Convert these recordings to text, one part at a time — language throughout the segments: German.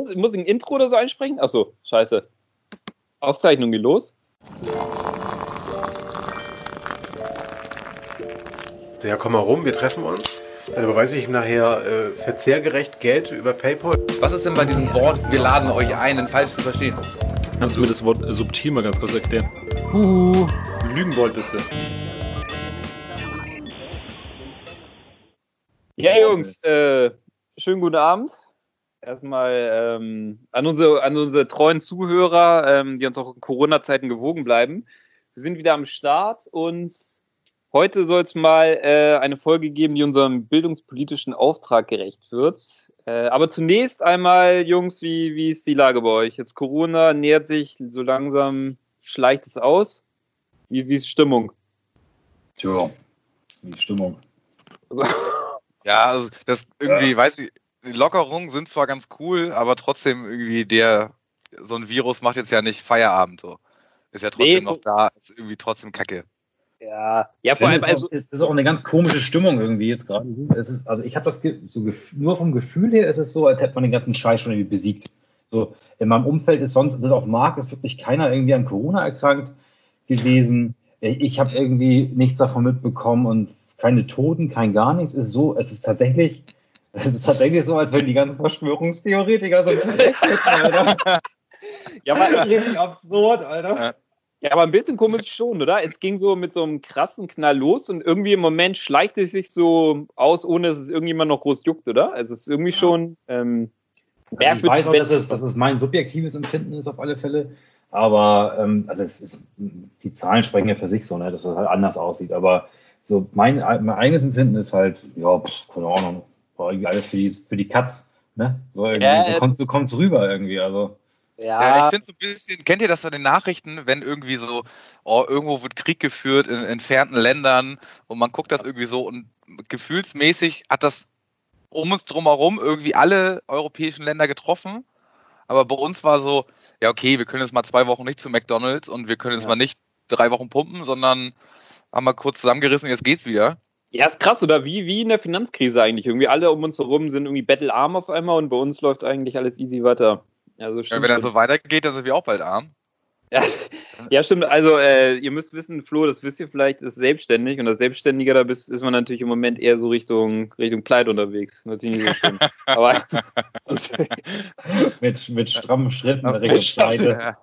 Muss, muss ich ein Intro oder so einsprechen? Achso, scheiße. Aufzeichnung geht los. So, ja, komm mal rum, wir treffen uns. Dann überweise ich ihm nachher äh, verzehrgerecht Geld über PayPal. Was ist denn bei diesem Wort, wir laden euch ein, denn falsch zu verstehen? Kannst du mir das Wort äh, subtil mal ganz kurz erklären? Huhu, Lügenbold bist du. Ja, Jungs, äh, schönen guten Abend. Erstmal ähm, an, unsere, an unsere treuen Zuhörer, ähm, die uns auch in Corona-Zeiten gewogen bleiben. Wir sind wieder am Start und heute soll es mal äh, eine Folge geben, die unserem bildungspolitischen Auftrag gerecht wird. Äh, aber zunächst einmal, Jungs, wie, wie ist die Lage bei euch? Jetzt Corona nähert sich so langsam, schleicht es aus. Wie, wie ist die Stimmung? Tja, wie ist Stimmung? Also, Ja, also das irgendwie, weiß ich, Lockerungen sind zwar ganz cool, aber trotzdem irgendwie der, so ein Virus macht jetzt ja nicht Feierabend so. Ist ja trotzdem Nee, noch da, ist irgendwie trotzdem kacke. ja, ja, vor allem, es also, ist, auch, es ist auch eine ganz komische Stimmung irgendwie jetzt gerade. Es ist, also ich habe das so nur vom Gefühl her ist es so, als hätte man den ganzen Scheiß schon irgendwie besiegt. So in meinem Umfeld ist sonst bis auf Marc ist wirklich keiner irgendwie an Corona erkrankt gewesen. Ich habe irgendwie nichts davon mitbekommen und keine Toten, kein gar nichts. Es ist so, es ist tatsächlich, es ist tatsächlich so, als wenn die ganzen Verschwörungstheoretiker so Alter. ja, aber, richtig absurd, Alter. Ja, aber ein bisschen komisch schon, oder? Es ging so mit so einem krassen Knall los und irgendwie im Moment schleicht es sich so aus, ohne dass es irgendjemand noch groß juckt, oder? Also es ist irgendwie schon ähm, Also ich weiß auch, dass es, dass es mein subjektives Empfinden ist auf alle Fälle. Aber ähm, also es ist, die Zahlen sprechen ja für sich so, ne, dass es halt anders aussieht. Aber so mein, mein eigenes Empfinden ist halt, ja, pff, keine Ahnung, war irgendwie alles für die, für die Katz. Ne? So, irgendwie, Ja, so äh, kommt so kommt's rüber irgendwie. Also Ja, ja, ich finde so ein bisschen, kennt ihr das von den Nachrichten, wenn irgendwie so, oh, irgendwo wird Krieg geführt in entfernten Ländern und man guckt das irgendwie so und gefühlsmäßig hat das um uns drumherum irgendwie alle europäischen Länder getroffen. Aber bei uns war so, ja, okay, wir können jetzt mal zwei Wochen nicht zu McDonalds und wir können jetzt Ja. mal nicht drei Wochen pumpen, sondern haben wir kurz zusammengerissen, jetzt geht's wieder. Ja, ist krass, oder? Wie, wie in der Finanzkrise eigentlich. Irgendwie alle um uns herum sind irgendwie bettelarm auf einmal und bei uns läuft eigentlich alles easy weiter. Also Ja, wenn das so weitergeht, dann sind wir auch bald arm. Ja, ja, stimmt. Also, äh, ihr müsst wissen, Flo, das wisst ihr vielleicht, ist selbstständig und als Selbstständiger, da bist, ist man natürlich im Moment eher so Richtung, Richtung Pleite unterwegs. Natürlich nicht so schön. Aber mit, mit strammen Schritten Richtung Seite.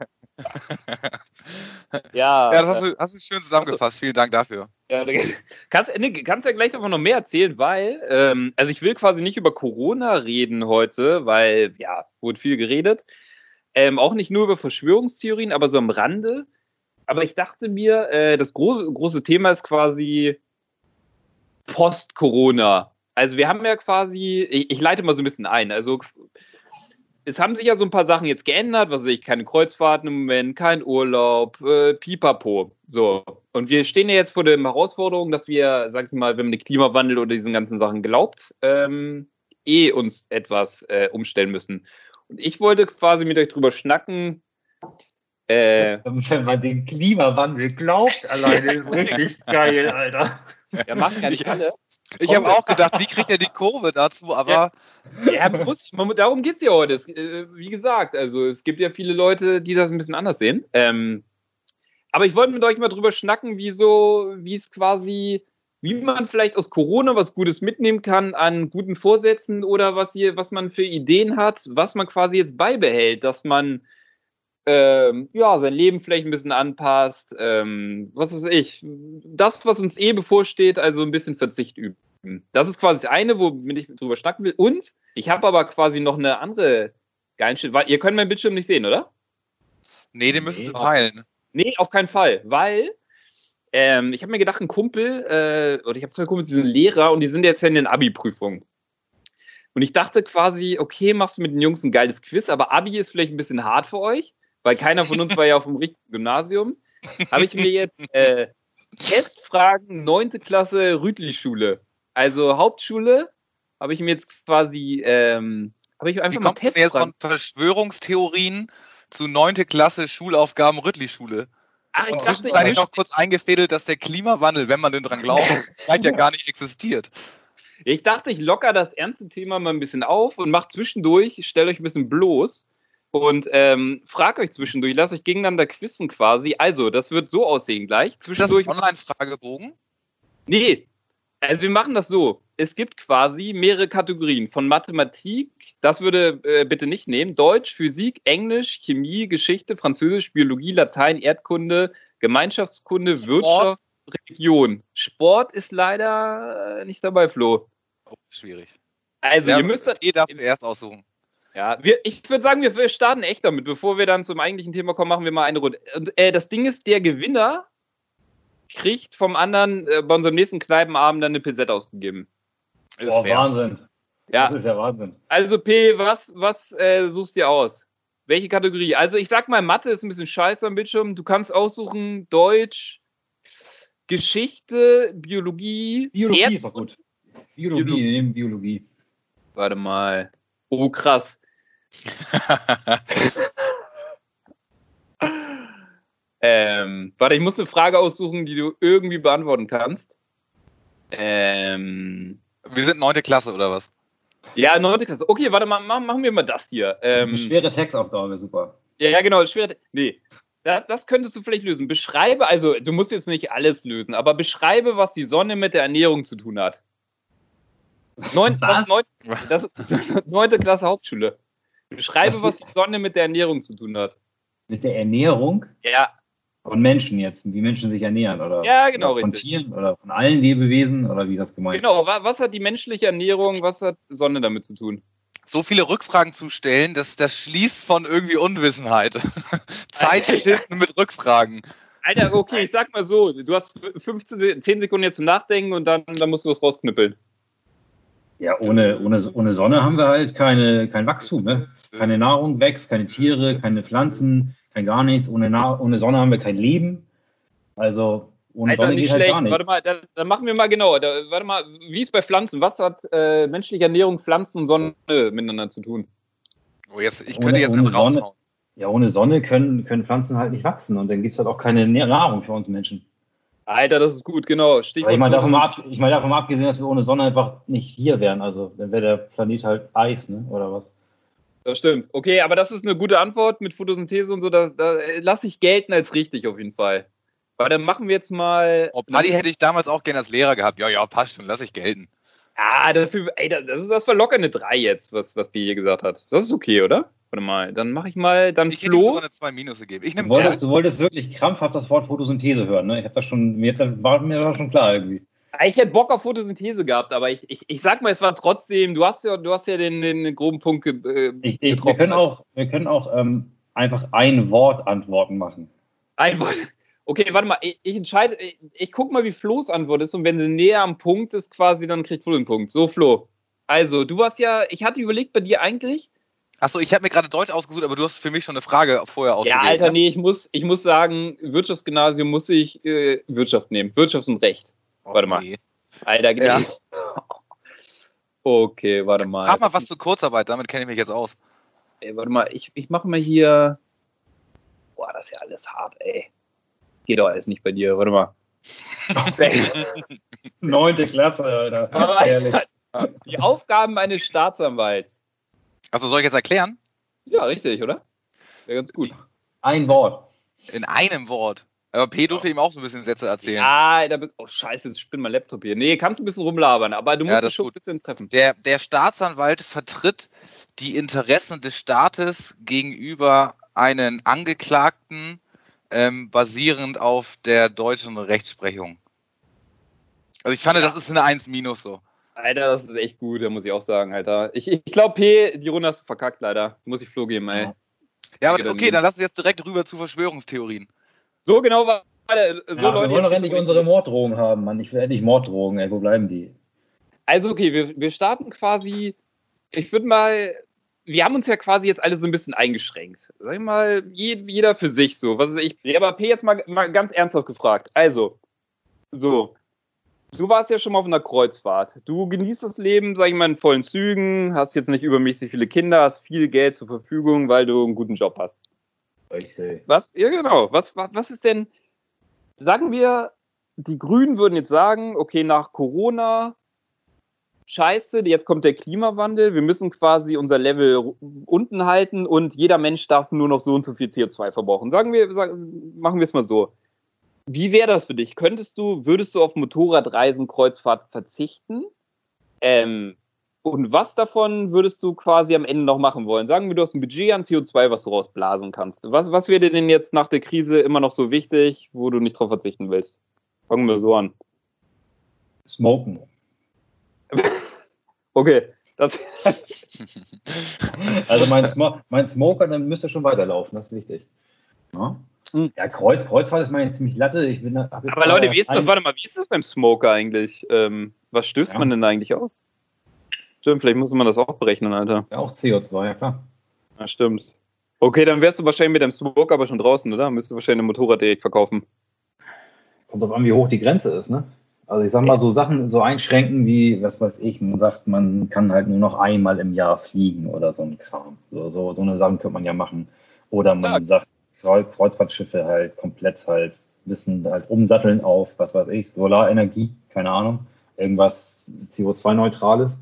ja, Ja, das hast du, hast du schön zusammengefasst. Vielen Dank dafür. Ja, kannst, nee, kannst ja gleich davon noch mehr erzählen, weil, ähm, also ich will quasi nicht über Corona reden heute, weil, ja, wurde viel geredet. Ähm, auch nicht nur über Verschwörungstheorien, aber so am Rande. Aber ich dachte mir, äh, das gro große Thema ist quasi Post-Corona. Also wir haben ja quasi, ich, ich leite mal so ein bisschen ein. Also es haben sich ja so ein paar Sachen jetzt geändert, was weiß ich, keine Kreuzfahrten im Moment, kein Urlaub, äh, pipapo. So. Und wir stehen ja jetzt vor der Herausforderung, dass wir, sag ich mal, wenn man den Klimawandel oder diesen ganzen Sachen glaubt, ähm, eh uns etwas äh, umstellen müssen. Und ich wollte quasi mit euch drüber schnacken. Äh, Wenn man den Klimawandel glaubt, alleine ist richtig geil, Alter. ja, machen gar nicht Ich- alle. Ich habe auch gedacht, wie kriegt er die Kurve dazu, aber Ja, man muss, man, darum geht es ja heute. Es, äh, wie gesagt, also es gibt ja viele Leute, die das ein bisschen anders sehen. Ähm, aber ich wollte mit euch mal drüber schnacken, wie so, wie es quasi, wie man vielleicht aus Corona was Gutes mitnehmen kann an guten Vorsätzen oder was hier, was man für Ideen hat, was man quasi jetzt beibehält, dass man ähm, ja, sein Leben vielleicht ein bisschen anpasst, ähm, was weiß ich, das, was uns eh bevorsteht, also ein bisschen Verzicht üben. Das ist quasi das eine, womit ich drüber schnacken will. Und ich habe aber quasi noch eine andere Geilste, weil ihr könnt meinen Bildschirm nicht sehen, oder? nee, den müsstest Nee. du teilen. Nee, auf keinen Fall, weil ähm, ich habe mir gedacht, ein Kumpel, äh, oder ich habe zwei Kumpels, die sind Lehrer und die sind jetzt ja in den Abi-Prüfungen. Und ich dachte quasi, okay, machst du mit den Jungs ein geiles Quiz, aber Abi ist vielleicht ein bisschen hart für euch, weil keiner von uns war ja auf dem richtigen Gymnasium. Habe ich mir jetzt äh, Testfragen 9. Klasse Rütli-Schule, also Hauptschule, habe ich mir jetzt quasi, ähm, habe ich Wie einfach mal kommst du denn jetzt Testfragen. von Verschwörungstheorien zu 9. Klasse Schulaufgaben Rüttli-Schule? Ach, ich dachte, ich noch kurz eingefädelt, dass der Klimawandel, wenn man denn dran glaubt, vielleicht ja gar nicht existiert. Ich dachte, ich locker das ernste Thema mal ein bisschen auf und mach zwischendurch, stellt euch ein bisschen bloß und ähm, frag euch zwischendurch, lasst euch gegeneinander quizzen quasi. Also, das wird so aussehen gleich. Das Zwischendurch. Online-Fragebogen? Nee. Also wir machen das so. Es gibt quasi mehrere Kategorien von Mathematik, das würde äh, bitte nicht nehmen, Deutsch, Physik, Englisch, Chemie, Geschichte, Französisch, Biologie, Latein, Erdkunde, Gemeinschaftskunde, Sport. Wirtschaft, Religion. Sport ist leider äh, nicht dabei, Flo. Oh, schwierig. Also Ja, ihr müsst dann, Ihr darf zuerst aussuchen. Ja, wir, ich würde sagen, wir, starten echt damit. Bevor wir dann zum eigentlichen Thema kommen, machen wir mal eine Runde. Und äh, das Ding ist, der Gewinner kriegt vom anderen äh, bei unserem nächsten Kneipenabend dann eine Pisette ausgegeben. Ist Boah, fair. Wahnsinn. Ja, Das ist ja Wahnsinn. also P, was, was äh, suchst du dir aus? Welche Kategorie? Also ich sag mal, Mathe ist ein bisschen scheiße am Bildschirm. Du kannst aussuchen Deutsch, Geschichte, Biologie, Biologie Erd ist doch gut. Biologie, Biologie. nehmen Biologie. Warte mal. Oh, krass. ähm, warte, ich muss eine Frage aussuchen, die du irgendwie beantworten kannst. Ähm, Wir sind neunte Klasse oder was? ja, neunte Klasse. Okay, warte mal, machen, machen wir mal das hier. Ähm, schwere Textaufgabe wäre super. Ja, ja, genau, schwer. Nee. Das, das könntest du vielleicht lösen. Beschreibe, also du musst jetzt nicht alles lösen, aber beschreibe, was die Sonne mit der Ernährung zu tun hat. Neun, Was? was? Neun, das, neunte Klasse Hauptschule. Beschreibe, Was- was die Sonne mit der Ernährung zu tun hat. Mit der Ernährung Ja, von Menschen jetzt, wie Menschen sich ernähren. Oder, Ja, genau, oder von richtig. Tieren oder von allen Lebewesen oder wie das gemeint? genau. Wa- Was hat die menschliche Ernährung, was hat Sonne damit zu tun? So viele Rückfragen zu stellen, das, das schließt von irgendwie Unwissenheit. Zeit mit Rückfragen. Alter, okay, ich sag mal so, du hast 15, Se- 10 Sekunden jetzt zum Nachdenken und dann, dann musst du was rausknüppeln. Ja, ohne, ohne, ohne Sonne haben wir halt keine, kein Wachstum. Ne? Keine Nahrung wächst, keine Tiere, keine Pflanzen, kein gar nichts. Ohne, Na ohne Sonne haben wir kein Leben. Also ohne Alter, Sonne nicht geht halt schlecht. gar nichts. Warte mal, dann, dann machen wir mal genau. Da, warte mal, wie ist bei Pflanzen? Was hat äh, menschliche Ernährung, Pflanzen und Sonne miteinander zu tun? Oh, jetzt, ich Ohne- könnte jetzt ohne einen Sonne- raushauen. Ja, ohne Sonne können, können Pflanzen halt nicht wachsen und dann gibt es halt auch keine Nahrung für uns Menschen. Alter, das ist gut, genau. Stichwort ich meine davon, mal ab, ich meine davon mal abgesehen, dass wir ohne Sonne einfach nicht hier wären. Also dann wäre der Planet halt Eis, ne? Oder was? Das stimmt. Okay, aber das ist eine gute Antwort mit Photosynthese und so. Da, da lasse ich gelten als richtig auf jeden Fall. Aber dann machen wir jetzt mal. Oh, Paddy hätte ich damals auch gerne als Lehrer gehabt. Ja, ja, passt schon, lass ich gelten. Ah, dafür, ey, das, ist, das war locker eine 3 jetzt, was, was B hier gesagt hat. Das ist okay, oder? Warte mal, dann mache ich mal, dann Ich Flo. eine 2 Minus gegeben. Ich Du nehme wolltest, du wolltest wirklich krampfhaft das Wort Photosynthese hören, ne? Ich habe das schon, mir, das war mir das schon klar irgendwie. Ah, Ich hätte Bock auf Photosynthese gehabt, aber ich, ich, ich sag mal, es war trotzdem, du hast ja, du hast ja den, den groben Punkt ge, äh, Ich, ich, wir getroffen. können auch, wir können auch ähm, einfach ein Wort Antworten machen. Ein Wort. Okay, warte mal, ich, ich entscheide, ich, ich guck mal, wie Flo's Antwort ist und wenn sie näher am Punkt ist, quasi, dann kriegt Flo den Punkt. So, Flo. Also, du warst ja, ich hatte überlegt bei dir eigentlich. Achso, ich habe mir gerade Deutsch ausgesucht, aber du hast für mich schon eine Frage vorher ausgewählt. ja, Alter, ne? nee, ich muss, ich muss sagen, Wirtschaftsgymnasium muss ich äh, Wirtschaft nehmen. Wirtschaft und Recht. Warte mal. Alter, Ja. Okay, warte mal. Frag mal was zur Kurzarbeit, damit kenne ich mich jetzt aus. Ey, warte mal, ich, ich mache mal hier. Boah, das ist ja alles hart, ey. Geht doch alles nicht bei dir, warte mal. Neunte Klasse, Alter. Aber-. Die Aufgaben eines Staatsanwalts. Also soll ich jetzt erklären? Ja, richtig, oder? Ja, ganz gut. Ein Wort. In einem Wort. Aber P durfte ihm auch so ein bisschen Sätze erzählen. Ja, da, be- oh scheiße, jetzt spinnt mein Laptop hier. Nee, kannst ein bisschen rumlabern, aber du Ja, musst das es schon ist ein bisschen treffen. Der, der Staatsanwalt vertritt die Interessen des Staates gegenüber einen Angeklagten, ähm, basierend auf der deutschen Rechtsprechung. Also ich fand, Ja. das ist eine 1 minus so. Alter, das ist echt gut, da muss ich auch sagen, Alter. Ich, ich glaube, P, die Runde hast du verkackt, leider. Muss ich Flo geben, ey. Ja. Aber okay, dann lass uns jetzt direkt rüber zu Verschwörungstheorien. So genau war der. So ja, Leute, wir wollen doch endlich unsere Morddrohungen haben, Mann. Ich will endlich Morddrohungen, ey. Wo bleiben die? Also, okay, wir, wir starten quasi. Ich würde mal. Wir haben uns ja quasi jetzt alle so ein bisschen eingeschränkt. Sag ich mal, je, jeder für sich so. Was ist ich? Nee, aber P jetzt mal, mal ganz ernsthaft gefragt. Also, so. Du warst ja schon mal auf einer Kreuzfahrt. Du genießt das Leben, sag ich mal, in vollen Zügen, hast jetzt nicht übermäßig viele Kinder, hast viel Geld zur Verfügung, weil du einen guten Job hast. Richtig. Was? Ja, genau. Was, was, was ist denn, sagen wir, die Grünen würden jetzt sagen, okay, nach Corona scheiße, jetzt kommt der Klimawandel, wir müssen quasi unser Level unten halten und jeder Mensch darf nur noch so und so viel CO2 verbrauchen. Sagen wir, sagen, machen wir es mal so. Wie wäre das für dich? Könntest du, würdest du auf Motorradreisen, Kreuzfahrt verzichten? Ähm, und was davon würdest du quasi am Ende noch machen wollen? Sagen wir, du hast ein Budget an CO2, was du rausblasen kannst. Was, was wäre dir denn jetzt nach der Krise immer noch so wichtig, wo du nicht drauf verzichten willst? Fangen wir so an. Smoken. Okay, das. also mein, Smo mein Smoker, dann müsste schon weiterlaufen, das ist wichtig. Ja, hm. ja Kreuz, Kreuzfahrt ist meine ziemlich Latte. Ich bin, Aber Leute, wie ist das? Warte mal, wie ist das beim Smoker eigentlich? Ähm, was stößt ja. man denn eigentlich aus? Stimmt, vielleicht muss man das auch berechnen, Alter. Ja, auch CO2, ja klar. Ja, stimmt. Okay, dann wärst du wahrscheinlich mit dem Smoker aber schon draußen, oder? Müsstest du wahrscheinlich ein Motorrad direkt verkaufen. Kommt drauf an, wie hoch die Grenze ist, ne? Also ich sag mal, so Sachen so einschränken wie, was weiß ich, man sagt, man kann halt nur noch einmal im Jahr fliegen oder so ein Kram. So, so, so eine Sachen könnte man ja machen. Oder man ja. sagt, Kreuzfahrtschiffe halt komplett halt wissen halt umsatteln auf, was weiß ich, Solarenergie, keine Ahnung, irgendwas CO2-Neutrales.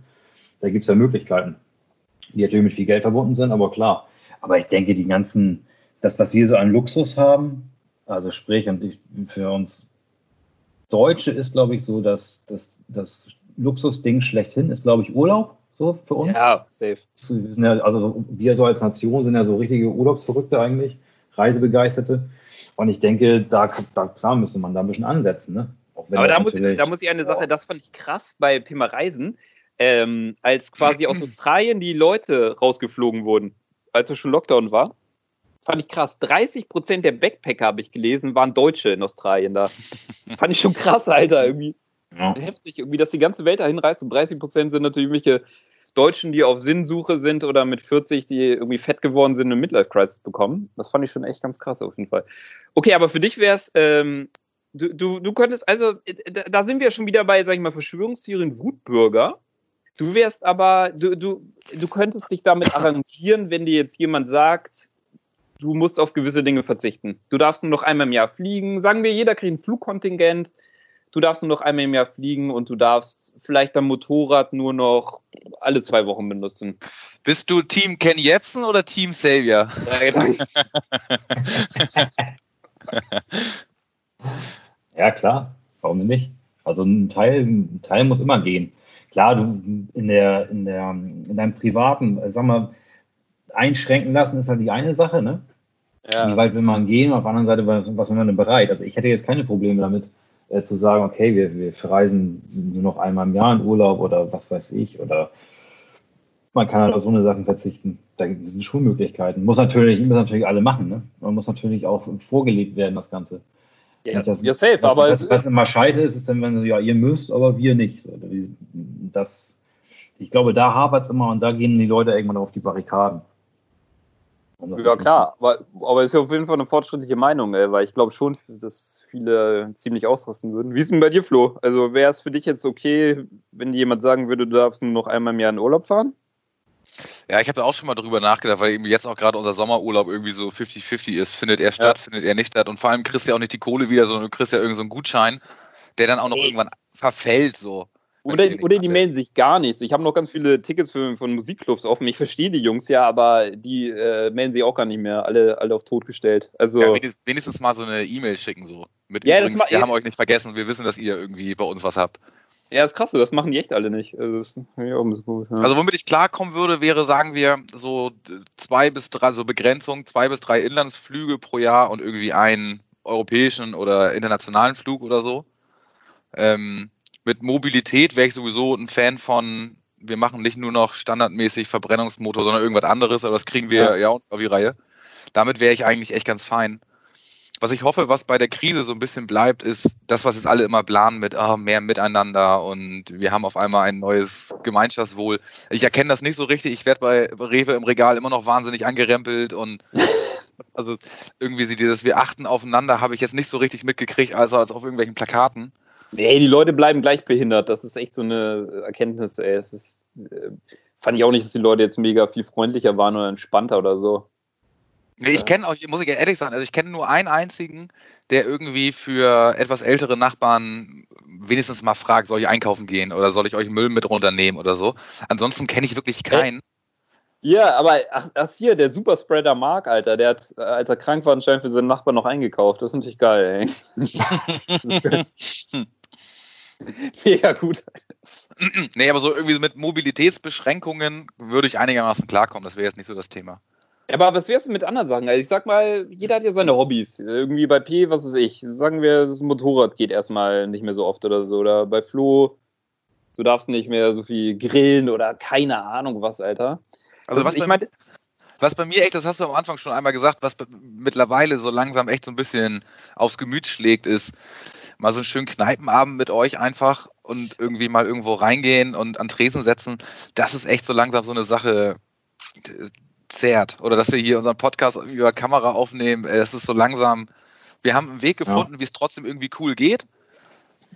Da gibt es ja Möglichkeiten, die natürlich mit viel Geld verbunden sind, aber klar. Aber ich denke, die ganzen, das, was wir so an Luxus haben, also sprich, und ich, für uns Deutsche ist, glaube ich, so, dass das, das Luxusding schlechthin ist, glaube ich, Urlaub. So für uns. Ja, safe. Ja, also wir so als Nation sind ja so richtige Urlaubsverrückte eigentlich, Reisebegeisterte. Und ich denke, da, da klar müsste man da ein bisschen ansetzen. Ne? Aber da muss, ich, da muss ich eine Sache, das fand ich krass bei Thema Reisen, ähm, als quasi aus Australien die Leute rausgeflogen wurden, als es schon Lockdown war fand ich krass. 30 Prozent der Backpacker, habe ich gelesen, waren Deutsche in Australien da. fand ich schon krass, Alter, irgendwie. Ja. Heftig, irgendwie, dass die ganze Welt dahin reist und 30 Prozent sind natürlich irgendwelche Deutschen, die auf Sinnsuche sind oder mit 40, die irgendwie fett geworden sind eine Midlife-Crisis bekommen. Das fand ich schon echt ganz krass auf jeden Fall. Okay, aber für dich wäre es, ähm, du, du, du könntest, also da sind wir schon wieder bei, sag ich mal, Verschwörungstheorien Wutbürger. Du wärst aber, du, du, du könntest dich damit arrangieren, wenn dir jetzt jemand sagt, du musst auf gewisse Dinge verzichten. Du darfst nur noch einmal im Jahr fliegen. Sagen wir, jeder kriegt ein Flugkontingent. Du darfst nur noch einmal im Jahr fliegen und du darfst vielleicht dein Motorrad nur noch alle zwei Wochen benutzen. Bist du Team Ken Jebsen oder Team Savior? Ja, ja, klar. Warum nicht? Also ein Teil, ein Teil muss immer gehen. Klar, du in der, in der, in deinem privaten, sag mal, einschränken lassen ist halt die eine Sache, ne? Ja. Wie weit will man gehen? Auf der anderen Seite, was, was will man denn bereit? Also ich hätte jetzt keine Probleme damit, äh, zu sagen, okay, wir, wir verreisen nur noch einmal im Jahr in Urlaub oder was weiß ich. Oder man kann halt auf so eine Sachen verzichten. Da sind Schulmöglichkeiten. Muss natürlich, muss natürlich alle machen, ne? Man muss natürlich auch vorgelebt werden, das Ganze. Ja, das, ja safe, was, aber. Was, was, immer scheiße ist, ist dann, wenn ja, ihr müsst, aber wir nicht. Das, ich glaube, da hapert es immer und da gehen die Leute irgendwann auf die Barrikaden. Ja, klar, aber, aber ist ja auf jeden Fall eine fortschrittliche Meinung, ey, weil ich glaube schon, dass viele ziemlich ausrasten würden. Wie ist denn bei dir, Flo? Also wäre es für dich jetzt okay, wenn dir jemand sagen würde, du darfst nur noch einmal im Jahr in Urlaub fahren? Ja, ich habe da auch schon mal drüber nachgedacht, weil eben jetzt auch gerade unser Sommerurlaub irgendwie so 50-50 ist. Findet er statt, ja. findet er nicht statt. Und vor allem kriegst du ja auch nicht die Kohle wieder, sondern du kriegst ja irgendeinen so Gutschein, der dann auch noch nee. irgendwann verfällt so. Oder, oder die melden sich gar nichts. Ich habe noch ganz viele Tickets für, von Musikclubs offen. Ich verstehe die Jungs ja, aber die äh, melden sich auch gar nicht mehr. Alle, alle auf tot gestellt. Also, ja, wenigstens mal so eine E-Mail schicken. so. Mit ja, übrigens, wir haben euch nicht vergessen. Wir wissen, dass ihr irgendwie bei uns was habt. Ja, das ist krass, das machen die echt alle nicht. Also, gut, ja. also womit ich klarkommen würde, wäre, sagen wir, so zwei bis drei, so Begrenzung, zwei bis drei Inlandsflüge pro Jahr und irgendwie einen europäischen oder internationalen Flug oder so. Ähm, mit Mobilität wäre ich sowieso ein Fan von, wir machen nicht nur noch standardmäßig Verbrennungsmotor, sondern irgendwas anderes, aber das kriegen wir ja, ja auch auf die Reihe. Damit wäre ich eigentlich echt ganz fein. Was ich hoffe, was bei der Krise so ein bisschen bleibt, ist das, was jetzt alle immer planen mit oh, mehr Miteinander und wir haben auf einmal ein neues Gemeinschaftswohl. Ich erkenne das nicht so richtig. Ich werde bei Rewe im Regal immer noch wahnsinnig angerempelt und also irgendwie sie dieses Wir achten aufeinander habe ich jetzt nicht so richtig mitgekriegt, also als auf irgendwelchen Plakaten. Nee, die Leute bleiben gleich behindert. Das ist echt so eine Erkenntnis, ey. Es ist, äh, fand ich auch nicht, dass die Leute jetzt mega viel freundlicher waren oder entspannter oder so. Nee, ich kenne auch, muss ich ehrlich sagen, also ich kenne nur einen einzigen, der irgendwie für etwas ältere Nachbarn wenigstens mal fragt, soll ich einkaufen gehen oder soll ich euch Müll mit runternehmen oder so. Ansonsten kenne ich wirklich keinen. Ja, aber ach, ach hier, der Superspreader Mark, Alter, der hat, äh, als er krank war, anscheinend für seinen Nachbarn noch eingekauft. Das ist natürlich geil, ey. Mega gut. nee, aber so irgendwie mit Mobilitätsbeschränkungen würde ich einigermaßen klarkommen. Das wäre jetzt nicht so das Thema. Aber was wär's mit anderen Sachen? Also ich sag mal, jeder hat ja seine Hobbys. Irgendwie bei P, was weiß ich. Sagen wir, das Motorrad geht erstmal nicht mehr so oft oder so. Oder bei Flo, du darfst nicht mehr so viel grillen oder keine Ahnung was, Alter. Also Das was ist- ich bei, meine, was bei mir echt, das hast du am Anfang schon einmal gesagt, was mittlerweile so langsam echt so ein bisschen aufs Gemüt schlägt, ist mal so einen schönen Kneipenabend mit euch einfach und irgendwie mal irgendwo reingehen und an Tresen setzen. Das ist echt so langsam so eine Sache zerrt. Oder dass wir hier unseren Podcast über Kamera aufnehmen. äh, Das ist so langsam. Wir haben einen Weg gefunden, wie es trotzdem irgendwie cool geht.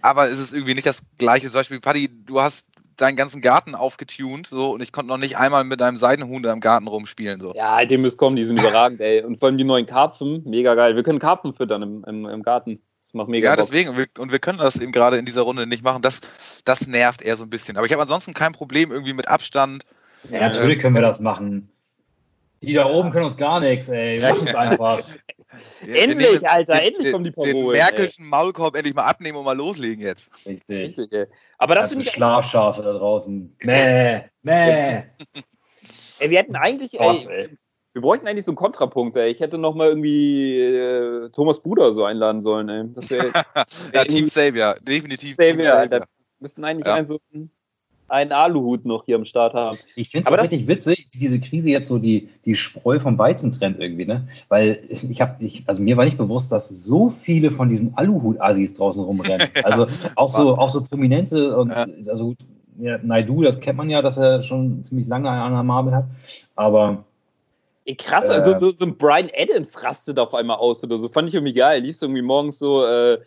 Aber es ist irgendwie nicht das gleiche. Zum Beispiel, Paddy, du hast deinen ganzen Garten aufgetunt so und ich konnte noch nicht einmal mit deinem Seidenhuhn da im Garten rumspielen. So. ja, die müssen kommen, die sind überragend, ey. Und vor allem die neuen Karpfen, mega geil. Wir können Karpfen füttern im, im, im Garten. Das macht mega Ja, Bock. deswegen. Und wir, und wir können das eben gerade in dieser Runde nicht machen. Das, das nervt eher so ein bisschen. Aber ich habe ansonsten kein Problem irgendwie mit Abstand. Ja, natürlich können wir das machen. Die da oben können uns gar nichts, ey. Lass uns einfach. Wir Endlich, nehmen Alter, den, endlich den, kommen die Den Parolen, Merkelschen Maulkorb endlich mal abnehmen und mal loslegen jetzt. Richtig. Richtig, ey. Aber das ich. Schlafschafe da draußen. Mäh, mäh. Ey, wir hätten eigentlich, Gott, ey, ey. Wir bräuchten eigentlich so einen Kontrapunkt, ey. Ich hätte noch mal irgendwie äh, Thomas Bruder so einladen sollen, ey. Das wäre Ja, Team Savior. Definitiv Team Savior, Alter. Wir müssten eigentlich Ja. einen, so einen, einen Aluhut noch hier am Start haben. Ich finde Aber es richtig witzig, wie diese Krise jetzt so die, die Spreu vom Weizen trennt irgendwie, ne? Weil ich, habe, ich, also mir war nicht bewusst, dass so viele von diesen Aluhut-Assis draußen rumrennen. Also auch so, auch so Prominente und Ja. also ja, Naidu, das kennt man ja, dass er schon ziemlich lange einen an der Marvel hat. Aber krass, Äh. also so, so ein Brian Adams rastet auf einmal aus oder so. Fand ich irgendwie geil. Liest irgendwie morgens so, äh,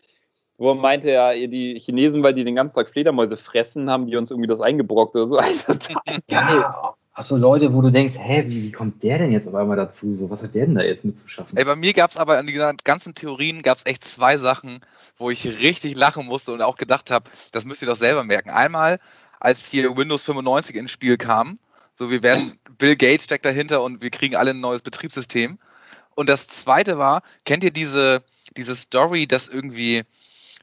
wo er meinte, ja, die Chinesen, weil die den ganzen Tag Fledermäuse fressen, haben die uns irgendwie das eingebrockt oder so. Also, total geil. du Leute, wo du denkst, hä, wie, wie kommt der denn jetzt auf einmal dazu? So, was hat der denn da jetzt mitzuschaffen? Ey, bei mir gab es aber an diesen ganzen Theorien gab es echt zwei Sachen, wo ich richtig lachen musste und auch gedacht habe, das müsst ihr doch selber merken. Einmal, als hier Windows 95 ins Spiel kam, so wir werden, Bill Gates steckt dahinter und wir kriegen alle ein neues Betriebssystem. Und das zweite war, kennt ihr diese, diese Story, dass irgendwie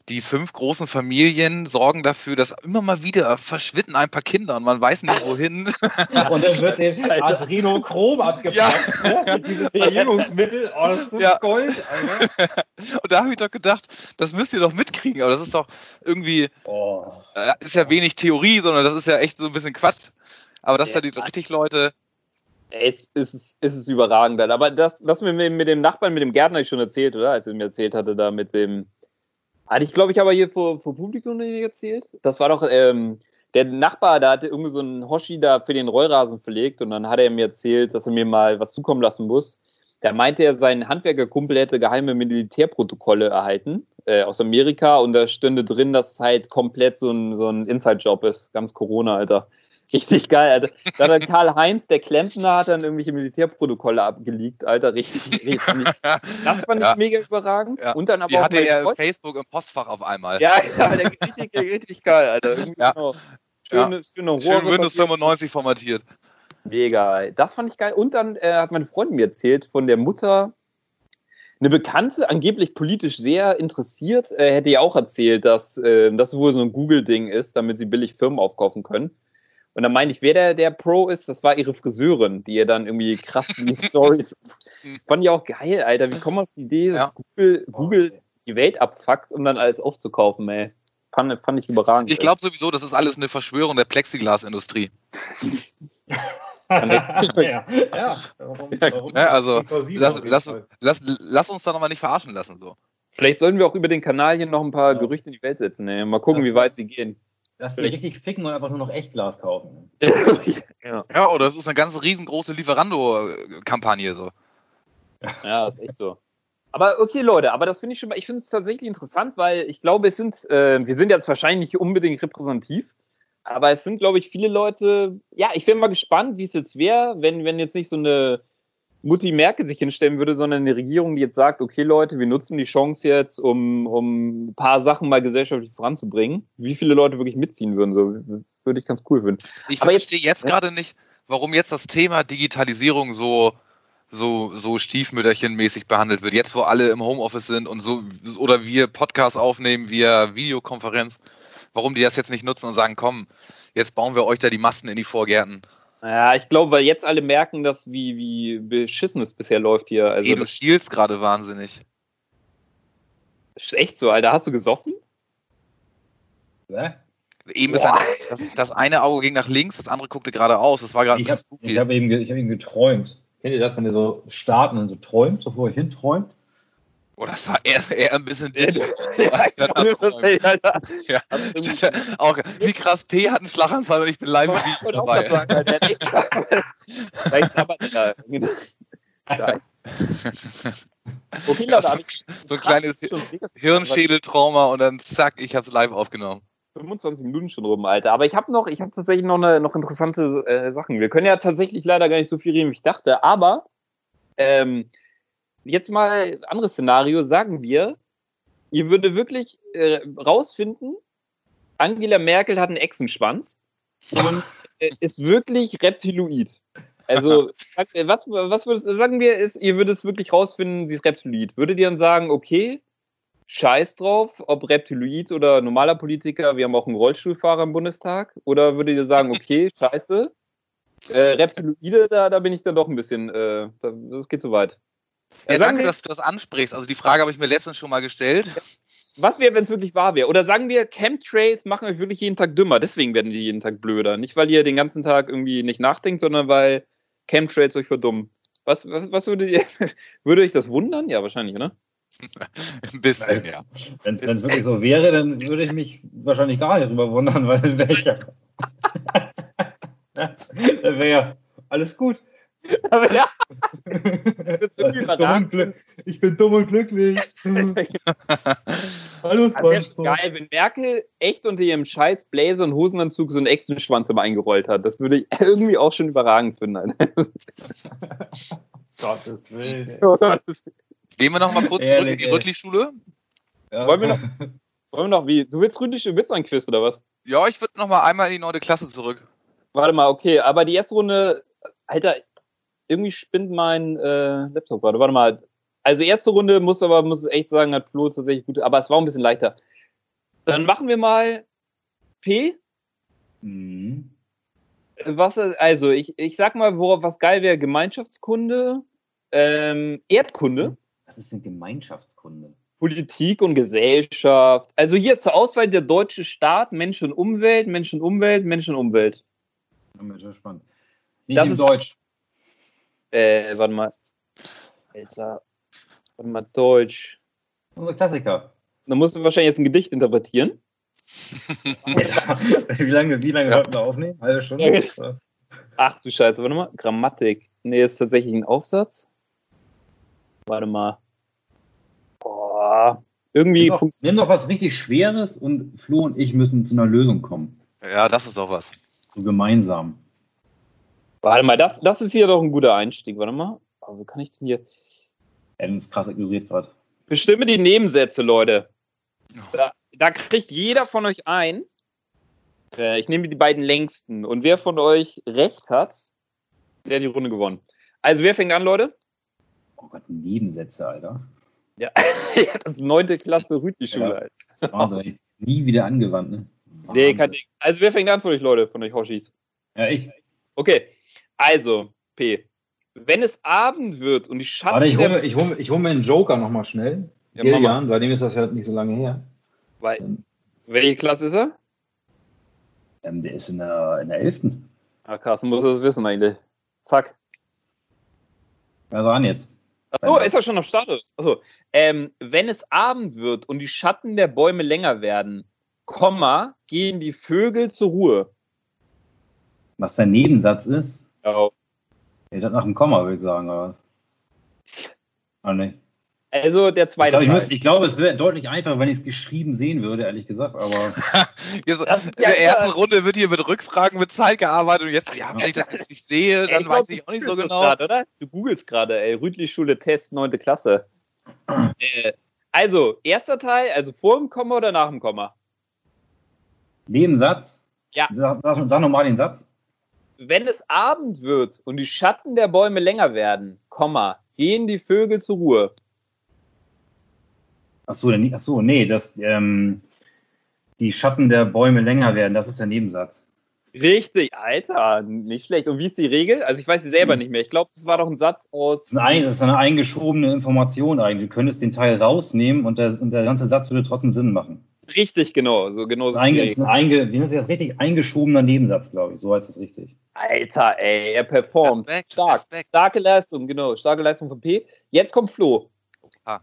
die fünf großen Familien sorgen dafür, dass immer mal wieder verschwinden ein paar Kinder und man weiß nicht wohin. Und dann wird dem Adrenochrom abgepackt, ne? Dieses Verjüngungsmittel. Oh, das ist so Ja. Gold, Alter. Und da habe ich doch gedacht, das müsst ihr doch mitkriegen. Aber das ist doch irgendwie, Oh. äh, ist ja wenig Theorie, sondern das ist ja echt so ein bisschen Quatsch. Aber dass Ja. da die richtig Leute, Es ist, es ist es überragend. Aber das, das mit, mit dem Nachbarn, mit dem Gärtner, ich schon erzählt, oder? Als er mir erzählt hatte, da mit dem. Hatte ich, glaube ich, aber hier vor, vor Publikum nicht erzählt. Das war doch, ähm, der Nachbar, da hatte irgendwie so einen Hoshi da für den Rollrasen verlegt und dann hat er mir erzählt, dass er mir mal was zukommen lassen muss. Da meinte er, sein Handwerkerkumpel hätte geheime Militärprotokolle erhalten äh, aus Amerika und da stünde drin, dass es halt komplett so ein, so ein Inside-Job ist. Ganz Corona, Alter. Richtig geil, Alter. Da hat dann Karl-Heinz, der Klempner, hat dann irgendwelche Militärprotokolle abgeleakt, Alter. Richtig, richtig. Das fand Ja. ich mega überragend. Ja. Und dann aber die auch hatte ja Freund- Facebook im Postfach auf einmal. Ja, ja, Alter, richtig, richtig geil, Alter. Irgendwie Ja. genau. Schöne, schöne Schön Rohre Windows passiert. 95 formatiert. Mega. Das fand ich geil. Und dann äh, hat meine Freundin mir erzählt von der Mutter, eine Bekannte, angeblich politisch sehr interessiert, äh, hätte ja auch erzählt, dass äh, das wohl so ein Google-Ding ist, damit sie billig Firmen aufkaufen können. Und dann meine ich, wer der, der Pro ist, das war ihre Friseurin, die ihr dann irgendwie krass die Stories. Fand ich auch geil, Alter. Wie kommen wir auf die Idee, dass Ja. Google, Google die Welt abfuckt, um dann alles aufzukaufen, ey? Fand, fand ich überragend. Ich glaube sowieso, das ist alles eine Verschwörung der Plexiglasindustrie. ja, ja. Warum, warum? Ja, also, Lass, lass, lass, lass uns da nochmal nicht verarschen lassen. So. Vielleicht sollten wir auch über den Kanal hier noch ein paar Ja. Gerüchte in die Welt setzen. Ey. Mal gucken, Ja, wie weit sie gehen. Lass die richtig ficken und einfach nur noch Echtglas kaufen. ja. Ja, oder es ist eine ganz riesengroße Lieferando-Kampagne. So. ja, ist echt so. Aber okay, Leute, aber das finde ich schon mal, ich finde es tatsächlich interessant, weil ich glaube, es sind, äh, wir sind jetzt wahrscheinlich nicht unbedingt repräsentativ, aber es sind, glaube ich, viele Leute, ja, ich wäre mal gespannt, wie es jetzt wäre, wenn, wenn jetzt nicht so eine Mutti Merkel sich hinstellen würde, sondern eine Regierung, die jetzt sagt, okay Leute, wir nutzen die Chance jetzt, um, um ein paar Sachen mal gesellschaftlich voranzubringen. Wie viele Leute wirklich mitziehen würden, so würde ich ganz cool finden. Ich Aber verstehe jetzt, ja. gerade nicht, warum jetzt das Thema Digitalisierung so, so, so stiefmütterchenmäßig behandelt wird. Jetzt, wo alle im Homeoffice sind und so, oder wir Podcasts aufnehmen via Videokonferenz, warum die das jetzt nicht nutzen und sagen, komm, jetzt bauen wir euch da die Masten in die Vorgärten. Ja, ich glaube, weil jetzt alle merken, dass wie, wie beschissen es bisher läuft hier. Also Ey, du schielst gerade wahnsinnig. ist echt so, Alter. Hast du gesoffen? Hä? Eben ist ein, das, das eine Auge ging nach links, das andere guckte geradeaus. Das war gerade ein Ich habe hab eben, ich hab eben geträumt. Kennt ihr das, wenn ihr so starten und so träumt, so vor euch hin Oh, das war eher, eher ein bisschen Ja, digital. Alter. Ja. Ich dachte Auch, wie krass, P hat einen Schlaganfall und ich bin live im Ich Video wollte auch dabei. sagen, ja. Okay, Ja, ich so ein kleines Hirnschädeltrauma und dann zack, ich hab's live aufgenommen. 25 Minuten schon rum, Alter. Aber ich habe noch, ich habe tatsächlich noch, eine, noch interessante äh, Sachen. Wir können ja tatsächlich leider gar nicht so viel reden, wie ich dachte. Aber ähm, jetzt mal anderes Szenario. Sagen wir, ihr würde wirklich äh, rausfinden, Angela Merkel hat einen Echsenschwanz und äh, ist wirklich Reptiloid. Also, äh, was, was würdest sagen wir, ist, ihr würdet es wirklich rausfinden, sie ist Reptiloid. Würdet ihr dann sagen, okay, Scheiß drauf, ob Reptiloid oder normaler Politiker, wir haben auch einen Rollstuhlfahrer im Bundestag? Oder würdet ihr sagen, okay, scheiße, äh, Reptiloide, da, da bin ich dann doch ein bisschen, äh, da, das geht zu weit. Ja, sagen danke, wir- dass du das ansprichst. Also die Frage habe ich mir letztens schon mal gestellt. Was wäre, wenn es wirklich wahr wäre? Oder sagen wir, Chemtrails machen euch wirklich jeden Tag dümmer, deswegen werden die jeden Tag blöder. Nicht, weil ihr den ganzen Tag irgendwie nicht nachdenkt, sondern weil Chemtrails euch verdummen. Was, was, was würdet ihr, würde euch das wundern? Ja, wahrscheinlich, ne? Ein bisschen, ja. Wenn es wirklich so wäre, dann würde ich mich wahrscheinlich gar nicht drüber wundern, weil dann wäre ja. dann wäre ja alles gut. Aber ja, ich, bin ich bin dumm und glücklich. Hallo, Spongebob. geil, wenn Merkel echt unter ihrem scheiß Blazer und Hosenanzug so einen Echsenschwanz immer eingerollt hat. Das würde ich irgendwie auch schon überragend finden. Gottes Willen. Gehen wir noch mal kurz zurück in die. Rüttli-Schule. Ja. Wollen wir noch- Wollen wir noch wie? Du willst du willst noch ein Quiz oder was? Ja, ich würde noch mal einmal in die neunte Klasse zurück. Warte mal, okay, aber die erste Runde, Alter, irgendwie spinnt mein äh, Laptop gerade. Warte mal. Also erste Runde muss aber, muss echt sagen, hat Flo tatsächlich gut, aber es war ein bisschen leichter. Dann machen wir mal P. Mhm. Was, also ich, ich sag mal, worauf was geil wäre, Gemeinschaftskunde, ähm, Erdkunde, Was ist denn Gemeinschaftskunde? Politik und Gesellschaft. Also hier ist zur Auswahl der deutsche Staat, Mensch und Umwelt, Mensch und Umwelt, Mensch und Umwelt. Das ist spannend. Nicht Das in ist- Deutsch. Äh, warte mal. Elsa, warte mal, Deutsch. Unser Klassiker. Da musst du wahrscheinlich jetzt ein Gedicht interpretieren. wie lange, wie lange Ja. wollten wir aufnehmen? Halbe Stunde? Ach du Scheiße, warte mal. Grammatik. Nee, ist tatsächlich ein Aufsatz. Warte mal. Boah. Irgendwie Nimm doch, nimm doch was richtig Schweres und Flo und ich müssen zu einer Lösung kommen. Ja, das ist doch was. So gemeinsam. Warte mal, das, das ist hier doch ein guter Einstieg. Warte mal. Aber wo kann ich denn hier. Er hat uns krass ignoriert gerade. Bestimme die Nebensätze, Leute. Da, da kriegt jeder von euch ein. Äh, ich nehme die beiden längsten. Und wer von euch recht hat, der hat die Runde gewonnen. Also, wer fängt an, Leute? Oh Gott, Nebensätze, Alter. Ja, ja das ist neunte Klasse Rütli-Schule. Ja. Alter. Das ist Wahnsinn. Nie wieder angewandt, ne? Nee, Wahnsinn. kein Ding. Also, wer fängt an von euch, Leute, von euch Hoshis? Ja, ich. Okay, also, P. Wenn es Abend wird und die Schatten Warte, ich hole ich hol, ich hol mir einen Joker nochmal schnell. Ja. Gillian, bei dem ist das ja nicht so lange her. Weil, welche Klasse ist er? Ähm, der ist in der, in der 11. Ah, krass, muss das wissen eigentlich. Zack. Also an jetzt. Achso, ist er schon am Start? Achso. Ähm, wenn es Abend wird und die Schatten der Bäume länger werden, Komma, gehen die Vögel zur Ruhe. Was der Nebensatz ist, Ja. geht das nach dem Komma, würde ich sagen. Oder? was? Ah, nee. Also der Ich zweite glaube, ich, Teil. müsste- ich glaube, es wäre deutlich einfacher, wenn ich es geschrieben sehen würde, ehrlich gesagt. Aber in der ersten. Runde wird hier mit Rückfragen mit Zeit gearbeitet und jetzt, ja, wenn ich das jetzt nicht sehe, dann glaub, weiß ich auch nicht so genau. Grad, oder? Du googelst gerade, ey. Rüdli-Schule Test 9. Klasse. äh, also, erster Teil, also vor dem Komma oder nach dem Komma? Nebensatz? Ja. Sag, sag, sag nochmal den Satz. Wenn es Abend wird und die Schatten der Bäume länger werden, Komma, gehen die Vögel zur Ruhe. Achso, ach so, nee, das, ähm, die Schatten der Bäume länger werden, das ist der Nebensatz. Richtig, Alter, nicht schlecht. Und wie ist die Regel? Also ich weiß sie selber nicht mehr. Ich glaube, das war doch ein Satz Das aus. ist, ein, das ist eine eingeschobene Information eigentlich. Du könntest den Teil rausnehmen und der, und der ganze Satz würde trotzdem Sinn machen. Richtig, genau. So genau Das ist, ein, das einge, wie nennt sich das richtig? Eingeschobener Nebensatz, glaube ich. So heißt es richtig. Alter, ey, er performt. Respekt, Stark. Respekt. Starke Leistung, genau. Starke Leistung von P. Jetzt kommt Flo. Ah.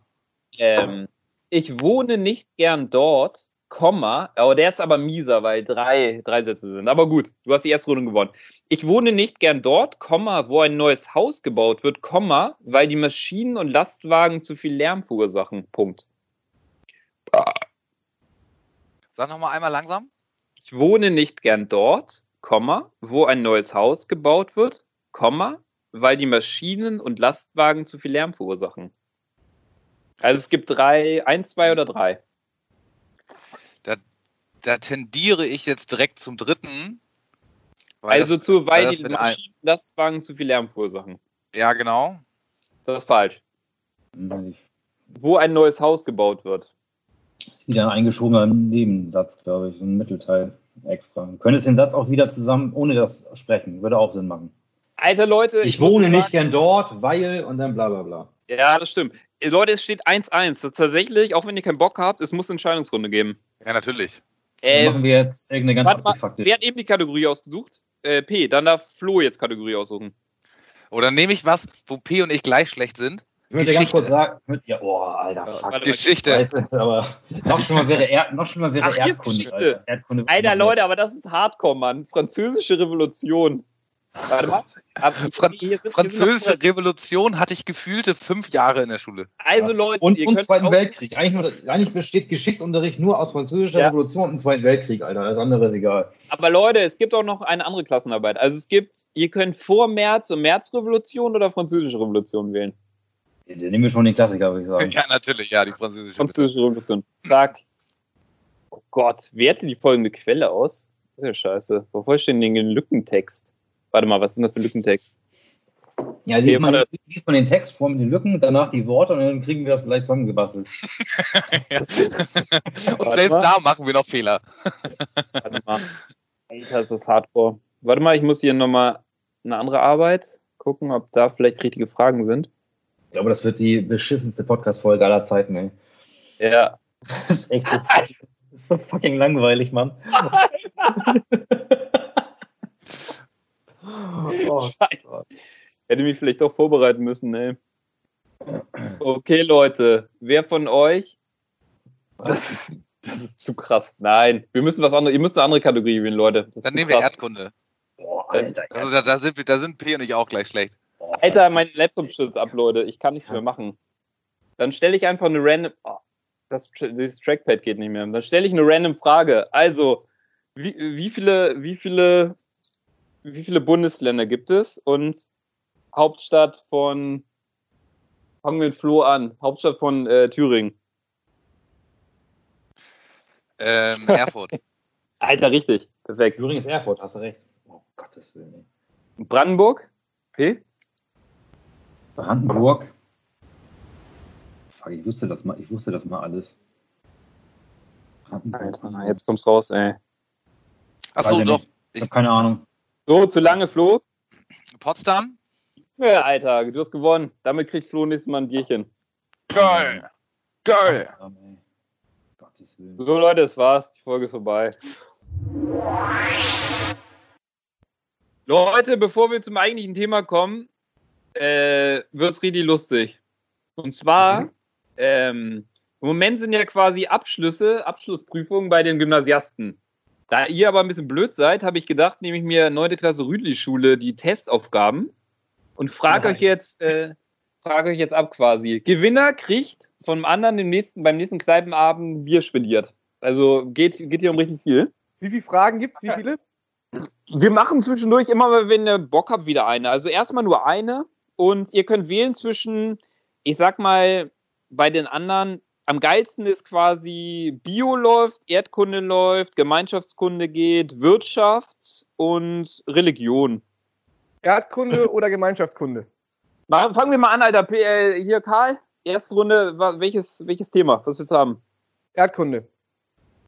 Ähm, ich wohne nicht gern dort, Komma, aber der ist aber mieser, weil drei, drei Sätze sind. Aber gut, du hast die erste Runde gewonnen. Ich wohne nicht gern dort, Komma, wo ein neues Haus gebaut wird, Komma, weil die Maschinen und Lastwagen zu viel Lärm verursachen. Punkt. Sag nochmal einmal langsam. Ich wohne nicht gern dort, Komma, wo ein neues Haus gebaut wird, Komma, weil die Maschinen und Lastwagen zu viel Lärm verursachen. Also es gibt drei, eins, zwei oder drei. Da tendiere ich jetzt direkt zum dritten. weil Also das, zu, weil weil die Maschinen und Lastwagen zu viel Lärm verursachen. ja, genau. Das ist falsch. Wo ein neues Haus gebaut wird. Ist wieder ein eingeschobener Nebensatz, glaube ich. Ein Mittelteil extra. Du könntest den Satz auch wieder zusammen, ohne das sprechen. Würde auch Sinn machen. Alter Leute, Ich muss wohne nicht gern dort, weil und dann bla bla bla. Ja, das stimmt. Leute, es steht 1-1. Das ist Tatsächlich, auch wenn ihr keinen Bock habt, es muss eine Entscheidungsrunde geben. Ja, natürlich. Dann Äh, machen wir jetzt irgendeine ganz abgefuckte. wer hat eben die Kategorie ausgesucht? Äh, P, dann darf Flo jetzt Kategorie aussuchen. Oder nehme ich was, wo P und ich gleich schlecht sind? Ich würde ganz kurz sagen, würd- ja, oh, Alter, fuck. warte mal. Geschichte. Scheiße, aber noch schlimmer wäre, er, noch schlimmer wäre Ach, Erdkunde. Geschichte. Alter. Erdkunde Alter, Leute, aber das ist Hardcore, Mann. Französische Revolution. Warte mal. Fran hier sind- Französische Revolution hatte ich gefühlte fünf Jahre in der Schule. Also, Leute, Und, ihr und könnt Zweiten auch- Weltkrieg. Eigentlich, nur, eigentlich besteht Geschichtsunterricht nur aus französischer Ja. Revolution und Zweiten Weltkrieg, Alter. Alles andere ist egal. Aber Leute, es gibt auch noch eine andere Klassenarbeit. Also es gibt, ihr könnt vor März und Märzrevolution oder Französische Revolution wählen. Den nehmen wir schon den Klassiker, würde ich sagen. Ja, natürlich, ja, die französische. Französische Revolution. Zack. Oh Gott, werte die folgende Quelle aus. Das ist ja scheiße. Wo vollständigen Lückentext? Warte mal, was ist denn das für Lückentext? Ja, liest man, liest man den Text vor mit den Lücken, danach die Worte und dann kriegen wir das vielleicht zusammengebastelt. Und Warte selbst mal. da machen wir noch Fehler. Warte mal. Alter, ist das Hardcore. Warte mal, ich muss hier nochmal eine andere Arbeit gucken, ob da vielleicht richtige Fragen sind. Ich glaube, das wird die beschissenste Podcast-Folge aller Zeiten, ey. Ja. Das ist echt so, das ist so fucking langweilig, Mann. oh, Scheiße. Hätte mich vielleicht doch vorbereiten müssen, ey. Okay, Leute, wer von euch. Das ist, das ist zu krass. Nein, wir müssen was anderes. Ihr müsst eine andere Kategorie wählen, Leute. Dann nehmen wir krass. Erdkunde. boah, Alter. Also da, da, sind, wir- da sind P und ich auch gleich schlecht. Oh, Alter, mein Laptop stürzt ab, Leute. Ich kann nichts mehr machen. Dann stelle ich einfach eine random. Oh, das, dieses Trackpad geht nicht mehr. Dann stelle ich eine random Frage. Also, wie, wie, viele, wie, viele, wie viele Bundesländer gibt es? Und Hauptstadt von. Fangen wir mit Flo an. Hauptstadt von äh, Thüringen. Ähm, Erfurt. Alter, richtig. Perfekt. Thüringen ist Erfurt, hast du recht. Oh, Gottes Willen. Brandenburg? P? Brandenburg. Fuck, ich wusste das mal, ich wusste das mal alles. Brandenburg. Alter, na, jetzt kommt's raus, ey. Achso, ich doch. nicht. Ich habe keine Ahnung. So, zu lange, Flo? Potsdam? Ja, Alter, du hast gewonnen. Damit kriegt Flo nächstes Mal ein Bierchen. Geil. Geil. Potsdam. So, Leute, das war's. Die Folge ist vorbei. Leute, bevor wir zum eigentlichen Thema kommen, äh, wird's richtig lustig. Und zwar, ähm, im Moment sind ja quasi Abschlüsse, Abschlussprüfungen bei den Gymnasiasten. Da ihr aber ein bisschen blöd seid, habe ich gedacht, nehme ich mir 9. Klasse Rüdli-Schule die Testaufgaben und frage euch jetzt, äh, frage euch jetzt ab quasi. Gewinner kriegt vom anderen dem nächsten, beim nächsten Kneipenabend Bier spendiert. Also geht, geht hier um richtig viel. Wie viele Fragen gibt's? Wie viele? Wir machen zwischendurch immer, wenn ihr Bock habt, wieder eine. Also erstmal nur eine und ihr könnt wählen zwischen, ich sag mal, bei den anderen, am geilsten ist quasi Bio läuft, Erdkunde läuft, Gemeinschaftskunde geht, Wirtschaft und Religion. Erdkunde oder Gemeinschaftskunde? Fangen wir mal an, Alter. Äh, Hier, Karl, erste Runde, welches, welches Thema? Was willst du haben? Erdkunde.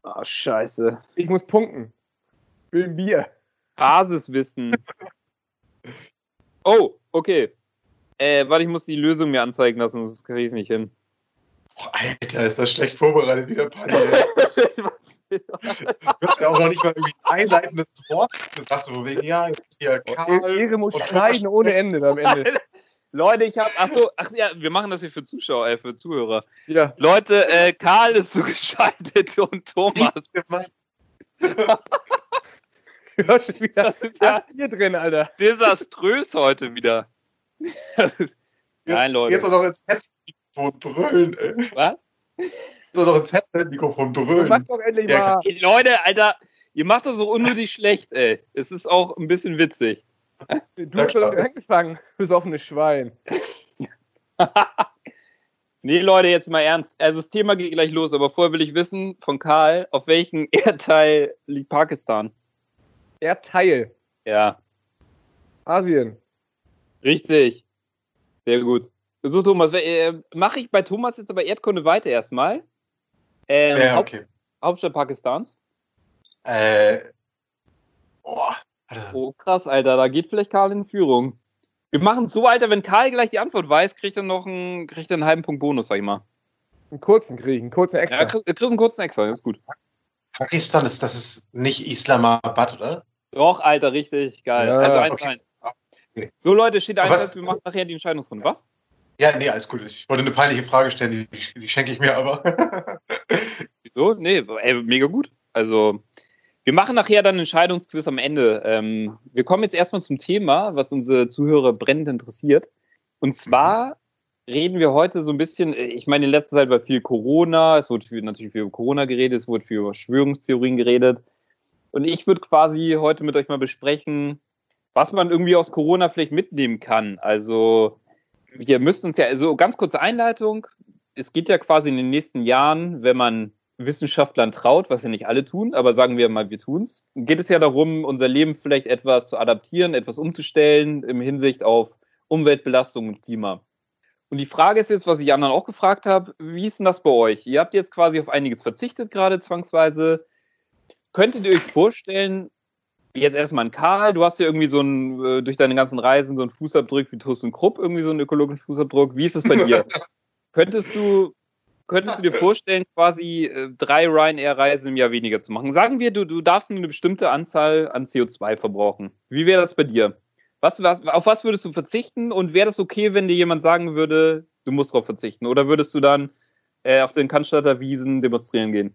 Ah, scheiße. Ich muss punkten. Will ein Bier. Basiswissen. Oh, okay. Äh, warte, ich muss die Lösung mir anzeigen lassen, sonst kriege ich es nicht hin. Boah, Alter, ist das schlecht vorbereitet, wieder Paddy. ey. Was? Du hast ja auch noch nicht mal irgendwie ein einleitendes Wort gesagt, so von wegen, ja, hier Karl. Ehre muss und schneiden ohne Ende am Ende. Leute, ich habe, ach so, ach ja, wir machen das hier für Zuschauer, äh, für Zuhörer. Ja. Leute, äh, Karl ist zugeschaltet und Thomas. gemacht. Du wieder Das ist ja hier drin, Alter. desaströs heute wieder. Ist, Nein, Leute. Jetzt auch noch ins Headset-Mikrofon brüllen, ey. Was? Jetzt auch noch ins Headset-Mikrofon brüllen. mach doch endlich Ja, mal. Ey, Leute, Alter, ihr macht das so unnötig schlecht, ey. Es ist auch ein bisschen witzig. Du hast doch damit angefangen, besoffenes Schwein. Nee, Leute, jetzt mal ernst. Also das Thema geht gleich los, aber vorher will ich wissen von Karl, auf welchem Erdteil liegt Pakistan? Erdteil. Ja, Asien. Richtig. Sehr gut. So, Thomas, äh, mache ich bei Thomas jetzt aber Erdkunde weiter erstmal. Ähm, Ja, Haupt- okay. Hauptstadt Pakistans. Äh. Boah. Alter. Oh, krass, Alter, da geht vielleicht Karl in Führung. Wir machen es so, Alter, wenn Karl gleich die Antwort weiß, kriegt er noch einen, kriegt er einen halben Punkt Bonus, sag ich mal. Einen kurzen kriegen, einen kurzen extra. Ja, kriegst, kriegst einen kurzen extra, das ist gut. Pakistan ist, das ist nicht Islamabad, oder? Doch, Alter, richtig geil. Ja, also okay. 1-1. Okay. So, Leute, steht Aber 1-1, was- wir machen nachher die Entscheidungsrunde. Was? Ja, nee, alles gut. Ich wollte eine peinliche Frage stellen, die, die schenke ich mir aber. Wieso? Nee, ey, mega gut. Also, wir machen nachher dann einen Entscheidungsquiz am Ende. Ähm, wir kommen jetzt erstmal zum Thema, was unsere Zuhörer brennend interessiert. Und zwar reden wir heute so ein bisschen, ich meine, in letzter Zeit war viel Corona, es wurde viel, natürlich viel über Corona geredet, es wurde viel über Verschwörungstheorien geredet. Und ich würde quasi heute mit euch mal besprechen, was man irgendwie aus Corona vielleicht mitnehmen kann. Also, wir müssen uns ja, also ganz kurze Einleitung. Es geht ja quasi in den nächsten Jahren, wenn man Wissenschaftlern traut, was ja nicht alle tun, aber sagen wir mal, wir tun's, geht es ja darum, unser Leben vielleicht etwas zu adaptieren, etwas umzustellen im Hinsicht auf Umweltbelastung und Klima. Und die Frage ist jetzt, was ich anderen auch gefragt habe, wie ist denn das bei euch? Ihr habt jetzt quasi auf einiges verzichtet, gerade zwangsweise. Könntet ihr euch vorstellen, jetzt erstmal ein Karl, du hast ja irgendwie so ein, äh, durch deine ganzen Reisen so einen Fußabdruck wie Tuss und Krupp, irgendwie so einen ökologischen Fußabdruck. Wie ist das bei dir? Könntest du, könntest du dir vorstellen, quasi äh, drei Ryanair-Reisen im Jahr weniger zu machen? Sagen wir, du, du darfst nur eine bestimmte Anzahl an CO2 verbrauchen. Wie wäre das bei dir? Was, was, auf was würdest du verzichten und wäre das okay, wenn dir jemand sagen würde, du musst darauf verzichten? Oder würdest du dann äh, auf den Cannstatter Wiesen demonstrieren gehen?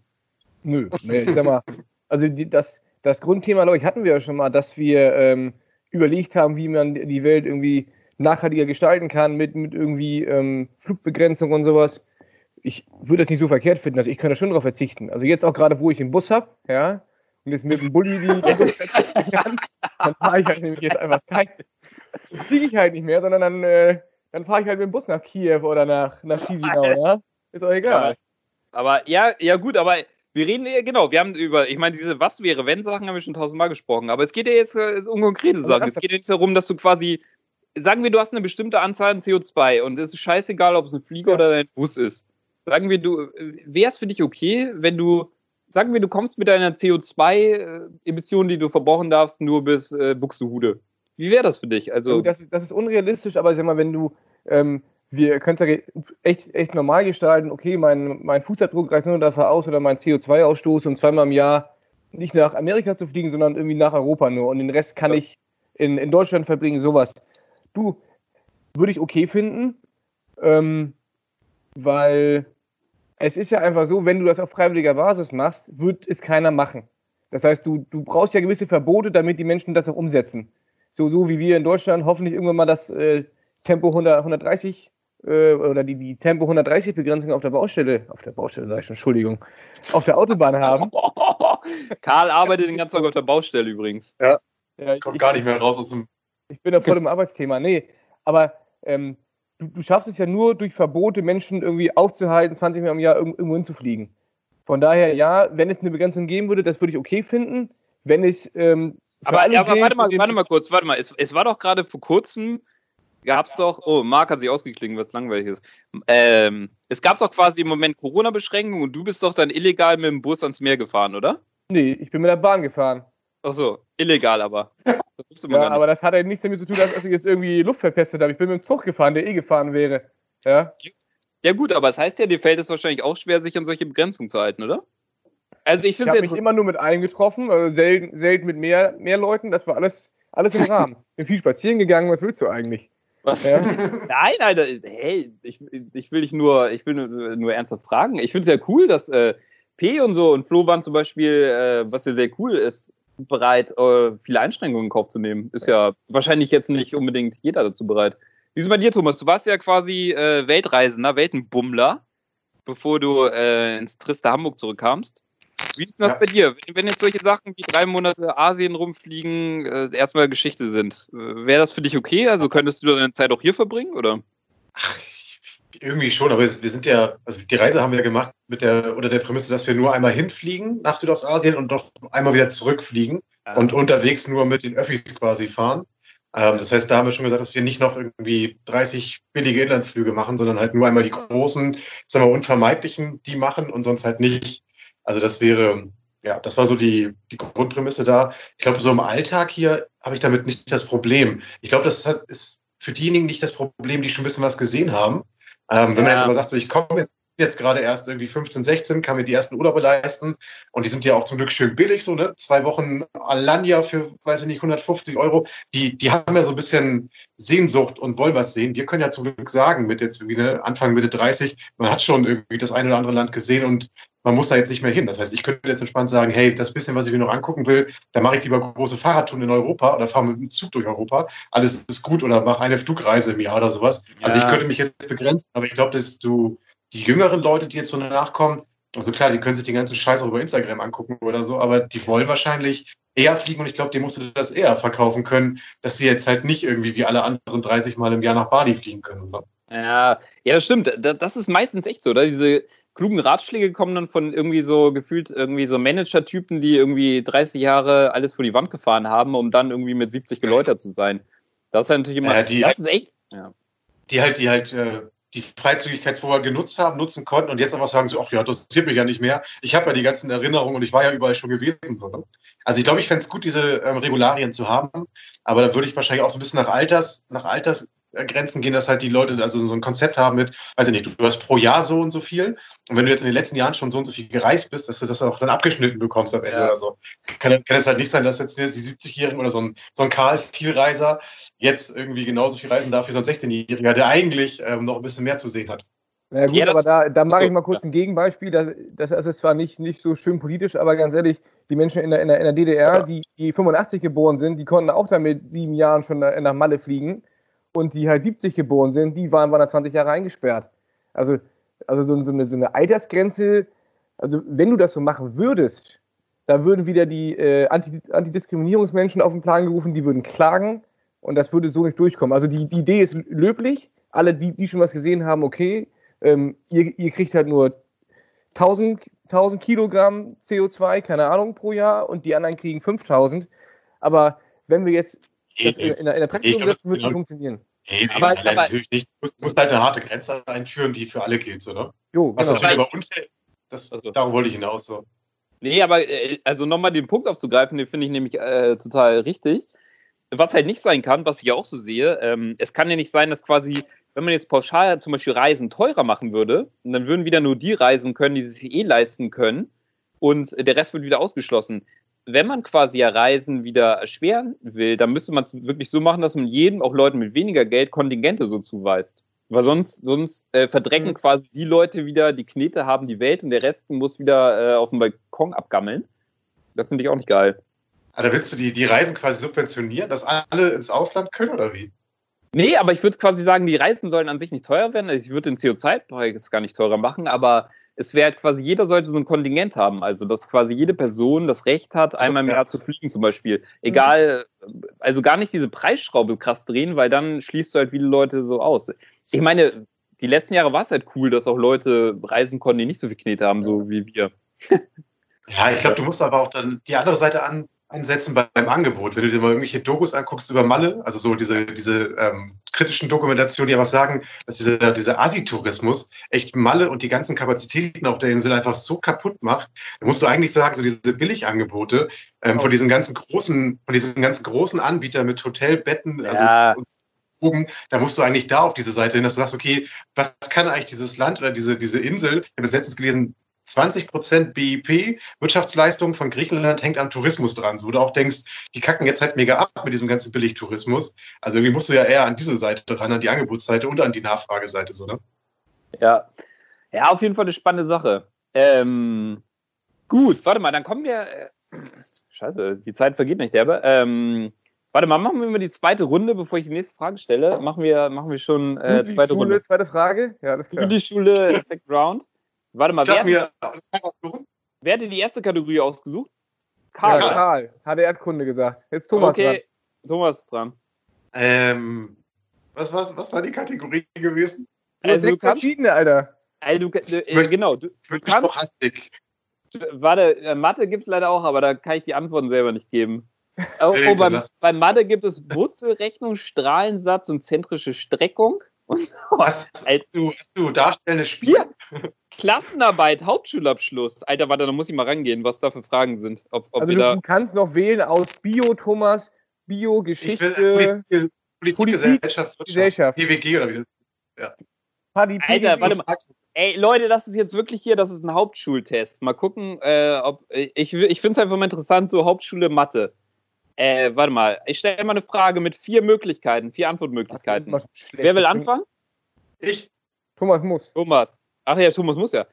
Nö, nee, ich sag mal, also die, das, das Grundthema, glaube ich, hatten wir ja schon mal, dass wir ähm, überlegt haben, wie man die Welt irgendwie nachhaltiger gestalten kann mit, mit irgendwie ähm, Flugbegrenzung und sowas. Ich würde das nicht so verkehrt finden, also ich könnte schon darauf verzichten. Also jetzt auch gerade, wo ich einen Bus habe, ja, und jetzt mit dem Bulli die, kann, dann fahre ich halt nämlich jetzt einfach kein, fliege ich halt nicht mehr, sondern dann, äh, dann fahre ich halt mit dem Bus nach Kiew oder nach, nach Chisinau, ja. Ist auch egal. Aber ja, ja gut, aber wir reden ja genau, wir haben über, ich meine, diese Was wäre, wenn Sachen haben wir schon tausendmal gesprochen, aber es geht ja jetzt äh, um konkrete Sachen. Es geht jetzt darum, dass du quasi, sagen wir, du hast eine bestimmte Anzahl an CO2 und es ist scheißegal, ob es ein Flieger Ja. oder ein Bus ist. Sagen wir, du, wäre es für dich okay, wenn du, sagen wir, du kommst mit deiner CO2-Emission, die du verbrauchen darfst, nur bis äh, Buxtehude. Wie wäre das für dich? Also, Also, das, das ist unrealistisch, aber sag mal, wenn du, ähm, wir können es ja echt, echt normal gestalten, okay, mein, mein Fußabdruck reicht nur dafür aus oder mein CO2-Ausstoß, um zweimal im Jahr nicht nach Amerika zu fliegen, sondern irgendwie nach Europa nur. Und den Rest kann ich in, in Deutschland verbringen, sowas. Du, würde ich okay finden, ähm, weil es ist ja einfach so, wenn du das auf freiwilliger Basis machst, wird es keiner machen. Das heißt, du, du brauchst ja gewisse Verbote, damit die Menschen das auch umsetzen so, so wie wir in Deutschland hoffentlich irgendwann mal das äh, Tempo 100, 130 äh, oder die, die Tempo 130 Begrenzung auf der Baustelle, auf der Baustelle sage ich schon, Entschuldigung, auf der Autobahn haben. Karl arbeitet den ganzen Tag auf der Baustelle übrigens. Ja, ich, Kommt gar nicht mehr raus aus dem. ich bin da voll im Arbeitsthema. Nee, aber ähm, du, du schaffst es ja nur durch Verbote, Menschen irgendwie aufzuhalten, 20 Mal im Jahr irgend- irgendwo hinzufliegen. Von daher, ja, wenn es eine Begrenzung geben würde, das würde ich okay finden. Wenn es ähm, Aber, ja, aber warte mal, warte mal kurz, warte mal. Es, es war doch gerade vor kurzem, gab es doch, oh, Marc hat sich ausgeklingen, was langweilig ist. Ähm, es gab doch quasi im Moment Corona-Beschränkungen und du bist doch dann illegal mit dem Bus ans Meer gefahren, oder? Nee, ich bin mit der Bahn gefahren. Ach so, illegal aber. Das man Ja, aber das hat ja nichts damit zu tun, dass ich jetzt irgendwie Luft verpestet habe. Ich bin mit dem Zug gefahren, der eh gefahren wäre. Ja. Ja gut, aber es heißt ja, dir fällt es wahrscheinlich auch schwer, sich an solche Begrenzungen zu halten, oder? Also ich Ich finde habe es mich immer nur mit einem getroffen, also selten, selten mit mehr, mehr Leuten. Das war alles, alles im Rahmen. Bin viel spazieren gegangen. Was willst du eigentlich? Was? Ja. Nein, da- hey, ich, ich will dich nur, ich will nur, nur ernsthaft fragen. Ich finde es ja cool, dass äh, P und so und Flo waren zum Beispiel, äh, was ja sehr cool ist, bereit, äh, viele Einschränkungen in Kauf zu nehmen. Ist ja wahrscheinlich jetzt nicht unbedingt jeder dazu bereit. Wie ist es bei dir, Thomas? Du warst ja quasi äh, Weltreisender, Weltenbummler, bevor du äh, ins triste Hamburg zurückkamst. Wie ist das Ja. bei dir? Wenn, wenn jetzt solche Sachen wie drei Monate Asien rumfliegen äh, erstmal Geschichte sind, äh, wäre das für dich okay? Also könntest du deine Zeit auch hier verbringen, oder? Irgendwie schon, aber wir sind ja, also die Reise haben wir gemacht mit der, unter der Prämisse, dass wir nur einmal hinfliegen nach Südostasien und noch einmal wieder zurückfliegen und unterwegs nur mit den Öffis quasi fahren. Ähm, das heißt, da haben wir schon gesagt, dass wir nicht noch irgendwie 30 billige Inlandsflüge machen, sondern halt nur einmal die großen, sagen wir, unvermeidlichen, die machen und sonst halt nicht. Also das wäre, ja, das war so die, die Grundprämisse da. Ich glaube, so im Alltag hier habe ich damit nicht das Problem. Ich glaube, das hat- ist für diejenigen nicht das Problem, die schon ein bisschen was gesehen haben. Ähm, wenn man Ja. jetzt aber sagt, so, ich komme jetzt, jetzt gerade erst irgendwie 15, 16, kann mir die ersten Urlaube leisten und die sind ja auch zum Glück schön billig, so, ne? Zwei Wochen Alanya für, weiß ich nicht, 150 Euro. Die, die haben ja so ein bisschen Sehnsucht und wollen was sehen. Wir können ja zum Glück sagen, mit jetzt irgendwie, ne, Anfang, Mitte 30, man hat schon irgendwie das eine oder andere Land gesehen und man muss da jetzt nicht mehr hin. Das heißt, ich könnte jetzt entspannt sagen, hey, das bisschen, was ich mir noch angucken will, da mache ich lieber große Fahrradtouren in Europa oder fahre mit dem Zug durch Europa. Alles ist gut oder mache eine Flugreise im Jahr oder sowas. Also Ja. ich könnte mich jetzt begrenzen, aber ich glaube, dass du die jüngeren Leute, die jetzt so nachkommen, also klar, die können sich den ganzen Scheiß auch über Instagram angucken oder so, aber die wollen wahrscheinlich eher fliegen und ich glaube, denen musst du das eher verkaufen können, dass sie jetzt halt nicht irgendwie wie alle anderen 30 Mal im Jahr nach Bali fliegen können. Ne? Ja, ja, das stimmt. Da- Das ist meistens echt so, oder? Diese klugen Ratschläge kommen dann von irgendwie so gefühlt irgendwie so Manager-Typen, die irgendwie 30 Jahre alles vor die Wand gefahren haben, um dann irgendwie mit 70 geläutert zu sein. Das ist ja natürlich immer. Ja, die- das ist echt. Ja. Die halt, die halt äh, die Freizügigkeit vorher genutzt haben, nutzen konnten und jetzt aber sagen so, ach ja, das interessiert mich ja nicht mehr. Ich habe ja die ganzen Erinnerungen und ich war ja überall schon gewesen. So, ne? Also ich glaube, ich fände es gut, diese ähm, Regularien zu haben, aber da würde ich wahrscheinlich auch so ein bisschen nach Alters, nach Altersgrenzen gehen, dass halt die Leute also so ein Konzept haben mit, weiß ich nicht, du, hast pro Jahr so und so viel und wenn du jetzt in den letzten Jahren schon so und so viel gereist bist, dass du das auch dann abgeschnitten bekommst am Ende Ja. oder so. Kann, kann es halt nicht sein, dass jetzt die 70-Jährigen oder so ein, so ein Karl Vielreiser jetzt irgendwie genauso viel reisen darf wie so ein 16-Jähriger, der eigentlich ähm, noch ein bisschen mehr zu sehen hat. Na gut, Ja, das- aber da, da mache Achso, ich mal kurz ein Gegenbeispiel. Das, das ist zwar nicht, nicht so schön politisch, aber ganz ehrlich, die Menschen in der, in der, in der DDR, die, die 85 geboren sind, die konnten auch damit sieben Jahren schon nach Malle fliegen. Und die halt 70 geboren sind, die waren, waren da 20 Jahre eingesperrt. Also, also so, so, eine, so eine Altersgrenze, also wenn du das so machen würdest, da würden wieder die äh, Anti Antidiskriminierungsmenschen auf den Plan gerufen, die würden klagen und das würde so nicht durchkommen. Also die, die Idee ist löblich. Alle, die, die schon was gesehen haben, okay, ähm, ihr, ihr kriegt halt nur 1000, 1000 Kilogramm CO2, keine Ahnung, pro Jahr und die anderen kriegen 5000. Aber wenn wir jetzt das in, in, der, in der Praxis Ich glaub, umsetzen, wird es das- nicht funktionieren. Nee, Aber- aber, aber- natürlich nicht. Du musst, musst halt eine harte Grenze einführen, die für alle gilt, so, ne? Jo, Was genau. natürlich aber unfair das, Ach so. Darauf wollte ich hinaus. So. Nee, aber äh, also nochmal den Punkt aufzugreifen, den finde ich nämlich äh, total richtig. Was halt nicht sein kann, was ich auch so sehe, ähm, es kann ja nicht sein, dass quasi, wenn man jetzt pauschal zum Beispiel Reisen teurer machen würde, dann würden wieder nur die reisen können, die sich eh leisten können und der Rest wird wieder ausgeschlossen. Wenn man quasi ja Reisen wieder erschweren will, dann müsste man es wirklich so machen, dass man jedem, auch Leuten mit weniger Geld, Kontingente so zuweist. Weil sonst, sonst äh, verdrecken Mhm. quasi die Leute wieder, die Knete haben die Welt und der Rest muss wieder äh, auf dem Balkon abgammeln. Das finde ich auch nicht geil. Aber willst du die, die Reisen quasi subventionieren, dass alle ins Ausland können oder wie? Nee, aber ich würde quasi sagen, die Reisen sollen an sich nicht teuer werden. Also ich würde den CO2-Preis gar nicht teurer machen, aber es wäre halt quasi, jeder sollte so ein Kontingent haben. Also, dass quasi jede Person das Recht hat, einmal im ja. Jahr zu fliegen zum Beispiel. Egal, also gar nicht diese Preisschraube krass drehen, weil dann schließt du halt viele Leute so aus. Ich meine, die letzten Jahre war es halt cool, dass auch Leute reisen konnten, die nicht so viel Knete haben, so wie wir. Ja, ich glaube, du musst aber auch dann die andere Seite an, ansetzen beim Angebot. Wenn du dir mal irgendwelche Dokus anguckst über Malle, also so diese, diese ähm, kritischen Dokumentationen, die ja was sagen, dass dieser, dieser Asi-Tourismus echt Malle und die ganzen Kapazitäten auf der Insel einfach so kaputt macht, da musst du eigentlich sagen, so diese Billigangebote ähm, von diesen ganzen großen, von diesen ganzen großen Anbietern mit Hotelbetten, also Ja. da musst du eigentlich da auf diese Seite hin, dass du sagst, okay, was kann eigentlich dieses Land oder diese, diese Insel, ich habe das letztens gelesen, 20 Prozent BIP, Wirtschaftsleistung von Griechenland hängt am Tourismus dran. So, wo du auch denkst, die kacken jetzt halt mega ab mit diesem ganzen Billigtourismus. Also irgendwie musst du ja eher an diese Seite ran, an die Angebotsseite und an die Nachfrageseite, so, ne? Ja. Ja, auf jeden Fall eine spannende Sache. Ähm, gut, warte mal, dann kommen wir. Äh, scheiße, die Zeit vergeht nicht, derbe. Ähm, warte mal, machen wir mal die zweite Runde, bevor ich die nächste Frage stelle. Machen wir, machen wir schon äh, Die zweite Schule, Runde. Zweite Frage? Ja, alles klar. Die Schule, Second Round. Warte mal, Ich wer, mir, wer hat dir die erste Kategorie ausgesucht? Ja, Karl. Karl. Hat er Erdkunde gesagt. Jetzt Thomas okay, Thomas ist dran. Ähm, was, was, was war die Kategorie gewesen? dran. Du hast Also, du sechs kannst, verschiedene, Alter. also, du, äh, möchte- genau, du, Ich bin Du kannst- Stochastik. Warte, äh, Mathe gibt es leider auch, aber da kann ich die Antworten selber nicht geben. Oh, oh, beim, bei Mathe gibt es Wurzelrechnung, Strahlensatz und zentrische Streckung. Und Was, hast, Alter. du, hast du darstellendes Spiel? Klassenarbeit, Hauptschulabschluss. Alter, warte, da muss ich mal rangehen, was da für Fragen sind. Ob, ob Also wir du, kannst noch wählen aus Bio, Thomas, Bio, Ich will Geschichte, Politik, Politik, Politik, Gesellschaft, Wirtschaft, Gesellschaft. PWG oder wie Paddy, Alter, PDD. warte mal. Ey, Leute, das ist jetzt wirklich hier, das ist ein Hauptschultest. Mal gucken, äh, ob. Ich, ich finde es einfach mal interessant, so Hauptschule Mathe. Äh, warte mal, ich stelle mal eine Frage mit vier Möglichkeiten, vier Antwortmöglichkeiten. Wer will anfangen? Ich? Thomas muss. Thomas. Ach ja, Thomas muss ja.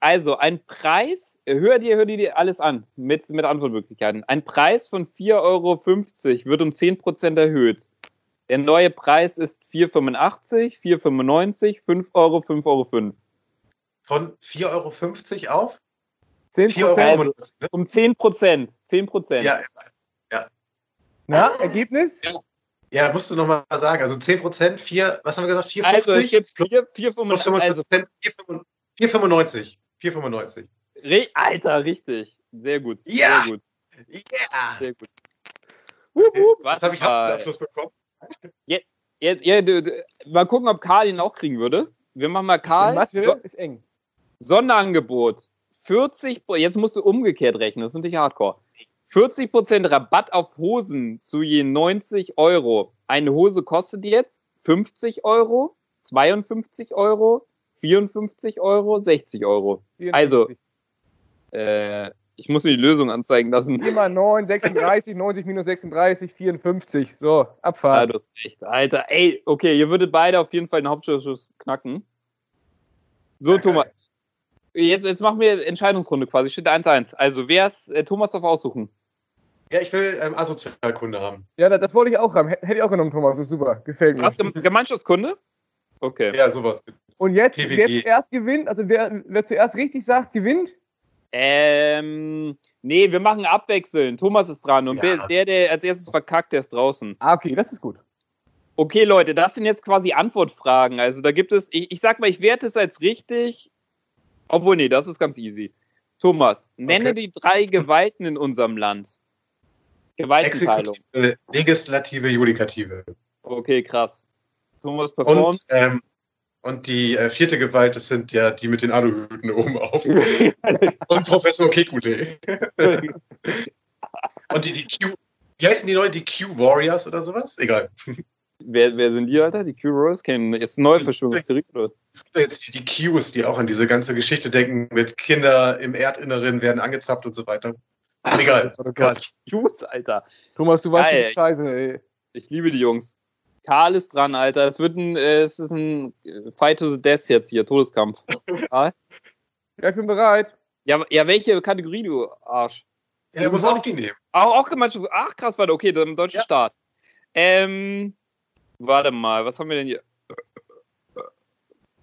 Also, ein Preis, hör dir, hör dir alles an mit, mit Antwortmöglichkeiten. Ein Preis von 4,50 Euro wird um 10% erhöht. Der neue Preis ist 4,85, 4,95, 5 Euro, 5,05 Euro. Von 4,50 Euro auf 10 4,95 Euro. Also-? Um 10%. 10%. Ja, Na, Ergebnis? Ja. ja, musst du nochmal sagen. Also 10 Prozent, 4, was haben wir gesagt? 4,50 Also, 4, plus 4,95. 5 Also, Prozent, 4,95. 4,95. ri- Alter, richtig. Sehr gut. Ja. Sehr gut. Yeah! Sehr gut. Wup, wup. Was habe ich mal. Abschluss bekommen? Ja, ja, du, mal gucken, ob Karl ihn auch kriegen würde. Wir machen mal Karl. Mathe So, ist eng. Sonderangebot. 40, Pro- jetzt musst du umgekehrt rechnen, das ist natürlich hardcore. 40% Rabatt auf Hosen zu je 90 Euro. Eine Hose kostet jetzt 50 Euro, 52 Euro, 54 Euro, 60 Euro. 54. Also, Äh, ich muss mir die Lösung anzeigen lassen. 4 mal 9, 36, 90 minus 36, 54. So, Ah, Abfahrt. du hast recht. Alter, ey, okay, ihr würdet beide auf jeden Fall den Hauptschulschuss knacken. So, Ja, Thomas. Jetzt, jetzt machen wir Entscheidungsrunde quasi. Steht 1-1. Also, wer ist äh, Thomas darf aussuchen? Ja, ich will ähm, Asozialkunde haben. Ja, das, das wollte ich auch haben. Hätte ich auch genommen, Thomas. Das ist super. Gefällt mir. Was? Gem Gemeinschaftskunde? Okay. Ja, sowas. Und jetzt, PWG. wer zuerst gewinnt, also wer, wer zuerst richtig sagt, gewinnt. Ähm, nee, wir machen abwechseln. Thomas ist dran und Ja. der, der als erstes verkackt, der ist draußen. Ah, okay, das ist gut. Okay, Leute, das sind jetzt quasi Antwortfragen. Also da gibt es, ich, ich sag mal, ich werte es als richtig. Obwohl, nee, das ist ganz easy. Thomas, nenne Okay. die drei Gewalten in unserem Land. Gewaltenteilung. Exekutive, Legislative, Judikative. Okay, krass. Thomas performt. Und, ähm, und die äh, vierte Gewalt, das sind ja die mit den Aluhüten oben auf. Und Professor Kekulé. Und die, die Q. Wie heißen die neuen? Die Q-Warriors oder sowas? Egal. wer, wer sind die, Alter? Die Q-Rose? Kennen jetzt neue Verschwörungstheorie oder? Jetzt die, die Qs, die auch an diese ganze Geschichte denken, mit Kinder im Erdinneren werden angezapft und so weiter. Egal. Oh Gott. Qs, Alter. Thomas, du weißt Geil. schon Scheiße, ey. Ich liebe die Jungs. Karl ist dran, Alter. Es wird ein, äh, es ist ein äh, Fight to the Death jetzt hier, Todeskampf. Karl? Ja, ich bin bereit. Ja, ja, welche Kategorie, du Arsch? Er muss auch die nehmen. Auch, auch Gemeinschaft. Ach, krass, warte, okay, dann deutscher Ja. Staat. Ähm, Warte mal, was haben wir denn hier?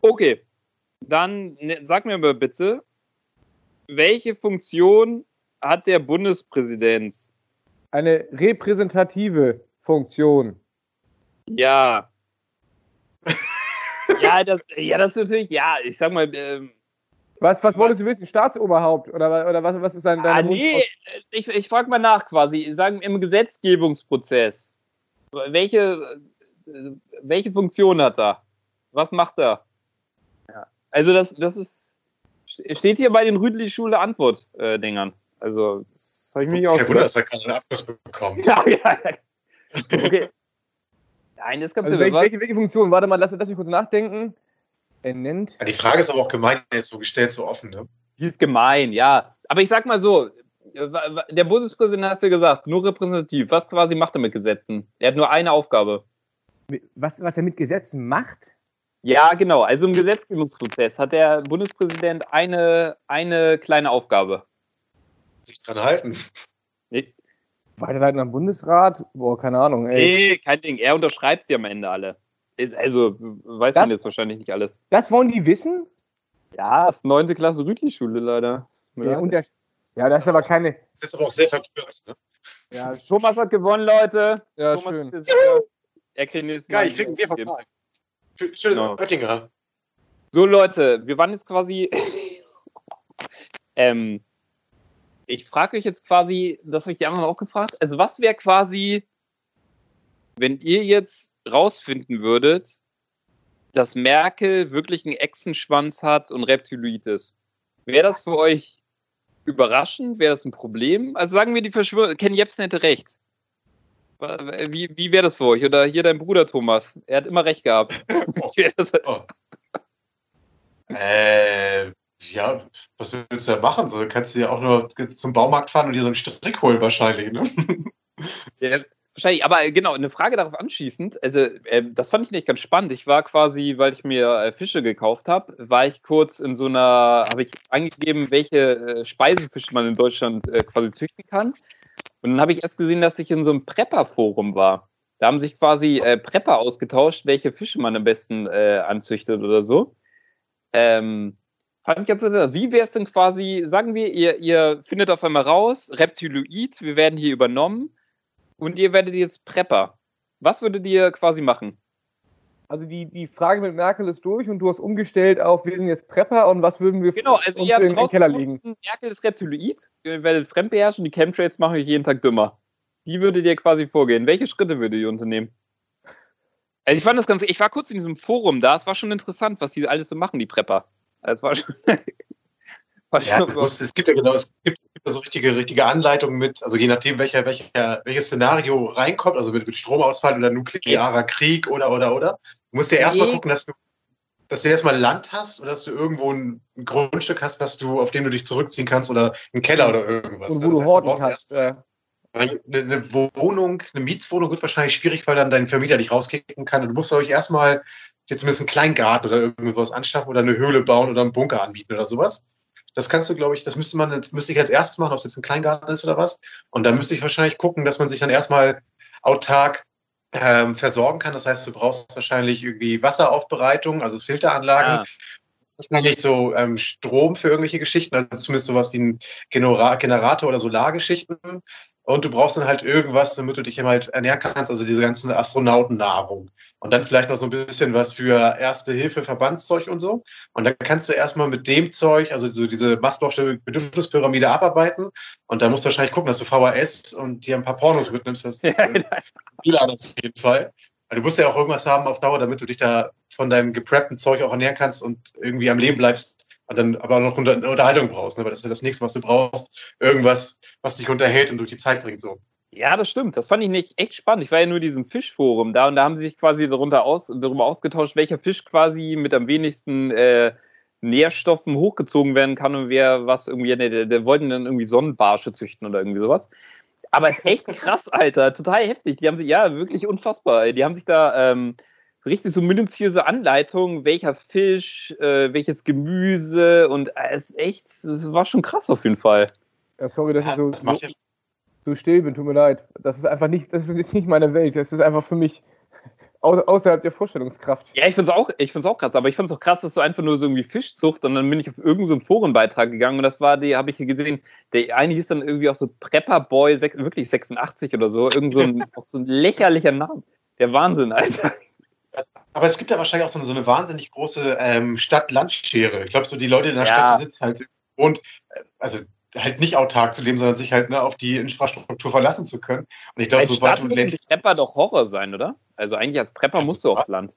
Okay, dann ne, sag mir mal bitte, welche Funktion hat der Bundespräsident? Eine repräsentative Funktion. Ja. ja, das, ja, das ist natürlich, ja, ich sag mal, ähm, Was, was wolltest du wissen? Staatsoberhaupt? Oder, oder was, was ist dein, ah, nee, ich, ich frage mal nach quasi, sagen im Gesetzgebungsprozess, welche, äh, welche Funktion hat er? Was macht er? Ja. Also das, das ist, steht hier bei den Rüdli-Schule Antwort-Dingern. Also, das habe ich mich auch Kein Wunder, dass er keinen Abschluss bekommt. Ja, ja, ja. Okay. Nein, das kannst Also du welche, welche, welche Funktion? Warte mal, lass, lass mich kurz nachdenken. Er nennt. Ja, die Frage ist aber auch gemein jetzt so gestellt, so offen. Ne? Die ist gemein, ja. Aber ich sag mal so, äh, der Bundespräsident hast du ja gesagt, nur repräsentativ. Was quasi macht er mit Gesetzen? Er hat nur eine Aufgabe. Was, was er mit Gesetzen macht? Ja, genau. Also im Gesetzgebungsprozess hat der Bundespräsident eine, eine kleine Aufgabe. Sich dran halten. Nee, Weiterleiten am Bundesrat? Boah, keine Ahnung. Ey. nee kein Ding. Er unterschreibt sie am Ende alle. Also weiß man Das- jetzt wahrscheinlich nicht alles. Das wollen die wissen? Ja, das ist neunte Klasse Rütli-Schule leider. Ja, der, ja, das ist aber keine. Das ist aber auch sehr verkürzt. Ne? Ja, Thomas hat gewonnen, Leute. ja Thomas schön. ist. Er kriegt nächstes Mal Geil, ich krieg ein Bier geben. verkauft. Schönes Genau. Oettinger. So, Leute, wir waren jetzt quasi. ähm, ich frage euch jetzt quasi, das habe ich die anderen auch gefragt. Also, was wäre quasi, wenn ihr jetzt rausfinden würdet, dass Merkel wirklich einen Echsenschwanz hat und Reptiloid ist? Wäre das für euch überraschend? Wäre das ein Problem? Also, sagen wir, die Verschwörung. Ken Jebsen hätte recht. Wie, wie wäre das für euch? Oder hier dein Bruder Thomas. Er hat immer recht gehabt. Das- Oh. Äh, ja, was willst du da machen? So, kannst du ja auch nur zum Baumarkt fahren und dir so einen Strick holen wahrscheinlich, ne? Ja, wahrscheinlich, aber äh, genau, eine Frage darauf anschließend. Also, ähm, das fand ich nicht ganz spannend. Ich war quasi, weil ich mir äh, Fische gekauft habe, war ich kurz in so einer, habe ich angegeben, welche äh, Speisefische man in Deutschland äh, quasi züchten kann. Und dann habe ich erst gesehen, dass ich in so einem Prepper-Forum war. Da haben sich quasi äh, Prepper ausgetauscht, welche Fische man am besten äh, anzüchtet oder so. Ähm, fand ich ganz interessant. Wie wäre es denn quasi, sagen wir, ihr, ihr findet auf einmal raus, Reptiloid, wir werden hier übernommen und ihr werdet jetzt Prepper. Was würdet ihr quasi machen? Also die, die Frage mit Merkel ist durch und du hast umgestellt auf, wir sind jetzt Prepper und was würden wir Genau, also uns ihr habt in den Keller legen? Merkel ist Reptiloid, ihr werdet fremdbeherrschen, die Chemtrails machen euch jeden Tag dümmer. Wie würdet ihr quasi vorgehen? Welche Schritte würdet ihr unternehmen? Also ich fand das ganz, ich war kurz in diesem Forum da, es war schon interessant, was die alles so machen, die Prepper. Also Es war schon, war Ja, schon du es gibt ja genau, es gibt, es gibt so richtige, richtige Anleitungen mit, also je nachdem, welcher, welcher, welches Szenario reinkommt, also mit, mit Stromausfall oder nuklearer Krieg oder, oder, oder. Du musst ja erstmal Nee. gucken, dass du, dass du erstmal Land hast oder dass du irgendwo ein, ein Grundstück hast, was du, auf dem du dich zurückziehen kannst oder einen Keller oder irgendwas. Und wo Das du heißt, horten brauchst kannst. Ja. Eine, eine Wohnung, eine Mietswohnung wird wahrscheinlich schwierig, weil dann dein Vermieter dich rauskicken kann. Und du musst euch erstmal jetzt zumindest einen kleinen Garten oder irgendwas anschaffen oder eine Höhle bauen oder einen Bunker anbieten oder sowas. Das kannst du, glaube ich, das müsste man jetzt, müsste ich als erstes machen, ob es jetzt ein Kleingarten ist oder was. Und dann müsste ich wahrscheinlich gucken, dass man sich dann erstmal autark ähm, versorgen kann. Das heißt, du brauchst wahrscheinlich irgendwie Wasseraufbereitung, also Filteranlagen. Ja. Wahrscheinlich so ähm, Strom für irgendwelche Geschichten, also zumindest sowas wie ein Genera Generator oder Solargeschichten. Und du brauchst dann halt irgendwas, damit du dich eben halt ernähren kannst, also diese ganzen Astronautennahrung. Und dann vielleicht noch so ein bisschen was für Erste Hilfe, Verbandszeug und so. Und dann kannst du erstmal mit dem Zeug, also so diese Maslow'sche Bedürfnispyramide abarbeiten. Und dann musst du wahrscheinlich gucken, dass du VHS und dir ein paar Pornos mitnimmst. Das Ja, auf jeden Fall. Weil du musst ja auch irgendwas haben auf Dauer, damit du dich da von deinem gepreppten Zeug auch ernähren kannst und irgendwie am Leben bleibst und dann aber noch unter, eine Unterhaltung brauchst, ne? weil das ist ja das nächste, was du brauchst. Irgendwas, was dich unterhält und durch die Zeit bringt. So. Ja, das stimmt. Das fand ich nicht echt spannend. Ich war ja nur in diesem Fischforum da und da haben sie sich quasi darunter aus, darüber ausgetauscht, welcher Fisch quasi mit am wenigsten äh, Nährstoffen hochgezogen werden kann und wer was irgendwie, ne, der, der wollten dann irgendwie Sonnenbarsche züchten oder irgendwie sowas. Aber ist echt krass, Alter. Total heftig. Die haben sich, ja, wirklich unfassbar. ey. Die haben sich da ähm, richtig so minutiöse Anleitungen, welcher Fisch, äh, welches Gemüse und äh, es ist echt, das war schon krass auf jeden Fall. Ja, sorry, dass Ja, ich so, das so, so still bin, tut mir leid. Das ist einfach nicht, das ist nicht meine Welt. Das ist einfach für mich au außerhalb der Vorstellungskraft. Ja, ich finde es auch, ich find's auch krass, aber ich finde es auch krass, dass du einfach nur so irgendwie Fischzucht und dann bin ich auf irgendeinen so Forenbeitrag gegangen und das war die, habe ich hier gesehen, der eine hieß dann irgendwie auch so Prepper Boy, wirklich 86 oder so, irgend so ein, auch so ein lächerlicher Name. Der Wahnsinn, Alter. Aber es gibt ja wahrscheinlich auch so eine, so eine wahnsinnig große ähm, Stadt-Land-Schere. Ich glaube, so die Leute, die in der Ja. Stadt besitzen, halt und äh, also halt nicht autark zu leben, sondern sich halt ne, auf die Infrastruktur verlassen zu können. Und ich glaube, sobald Stadt du muss ländlich Prepper doch Horror sein, oder? Also eigentlich als Prepper musst du aufs Land.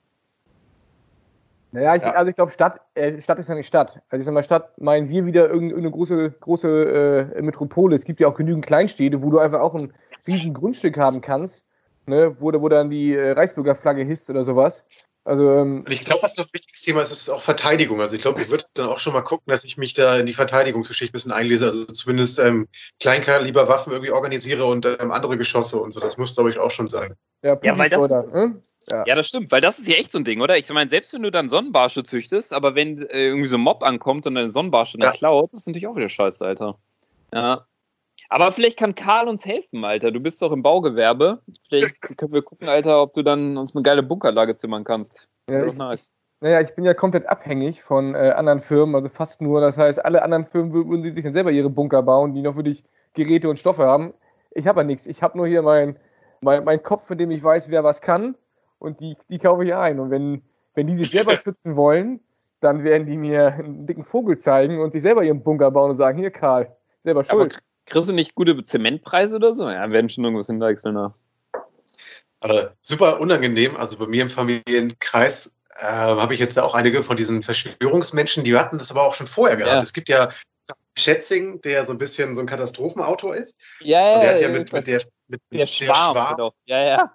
Naja, ich, Ja. also ich glaube, Stadt, äh, Stadt ist ja nicht Stadt. Also ich sag mal, Stadt meinen wir wieder irgend- irgendeine große, große äh, Metropole. Es gibt ja auch genügend Kleinstädte, wo du einfach auch ein riesen Grundstück haben kannst, ne, wo, wo dann die äh, Reichsbürgerflagge hisst oder sowas. Also, ähm, Und ich glaube, was noch ein wichtiges Thema ist, ist auch Verteidigung. Also ich glaube, ich würde dann auch schon mal gucken, dass ich mich da in die Verteidigungsgeschichte ein bisschen einlese. Also zumindest ähm, Waffen irgendwie organisiere und ähm, andere Geschosse und so. Das muss, glaube ich, auch schon sein. ja, Ja, weil das- Putin-Schleuder, ne? Ja, das stimmt, weil das ist ja echt so ein Ding, oder? Ich meine, selbst wenn du dann Sonnenbarsche züchtest, aber wenn äh, irgendwie so ein Mob ankommt und deine Sonnenbarsche dann Ja. klaut, das ist natürlich auch wieder scheiße, Alter. Ja. Aber vielleicht kann Karl uns helfen, Alter. Du bist doch im Baugewerbe. Vielleicht können wir gucken, Alter, ob du dann uns eine geile Bunkerlage zimmern kannst. Ja, ich, nice. Naja, ich bin ja komplett abhängig von äh, anderen Firmen, also fast nur. Das heißt, alle anderen Firmen wür- würden sie sich dann selber ihre Bunker bauen, die noch wirklich Geräte und Stoffe haben. Ich habe ja nichts. Ich habe nur hier meinen mein, mein Kopf, in dem ich weiß, wer was kann. Und die, die kaufe ich ein. Und wenn, wenn die sich selber schützen wollen, dann werden die mir einen dicken Vogel zeigen und sich selber ihren Bunker bauen und sagen, hier Karl, selber Aber schuld. Kriegst du nicht gute Zementpreise oder so? Ja, werden schon irgendwas hinwechseln. Ne? Super unangenehm. Also bei mir im Familienkreis äh, habe ich jetzt auch einige von diesen Verschwörungsmenschen, die hatten das aber auch schon vorher gehabt. Ja. Es gibt ja Schätzing, der so ein bisschen so ein Katastrophenautor ist. Ja, Und der hat ja ja, mit, mit der, mit, mit der Schwarm. Genau. Ja, ja.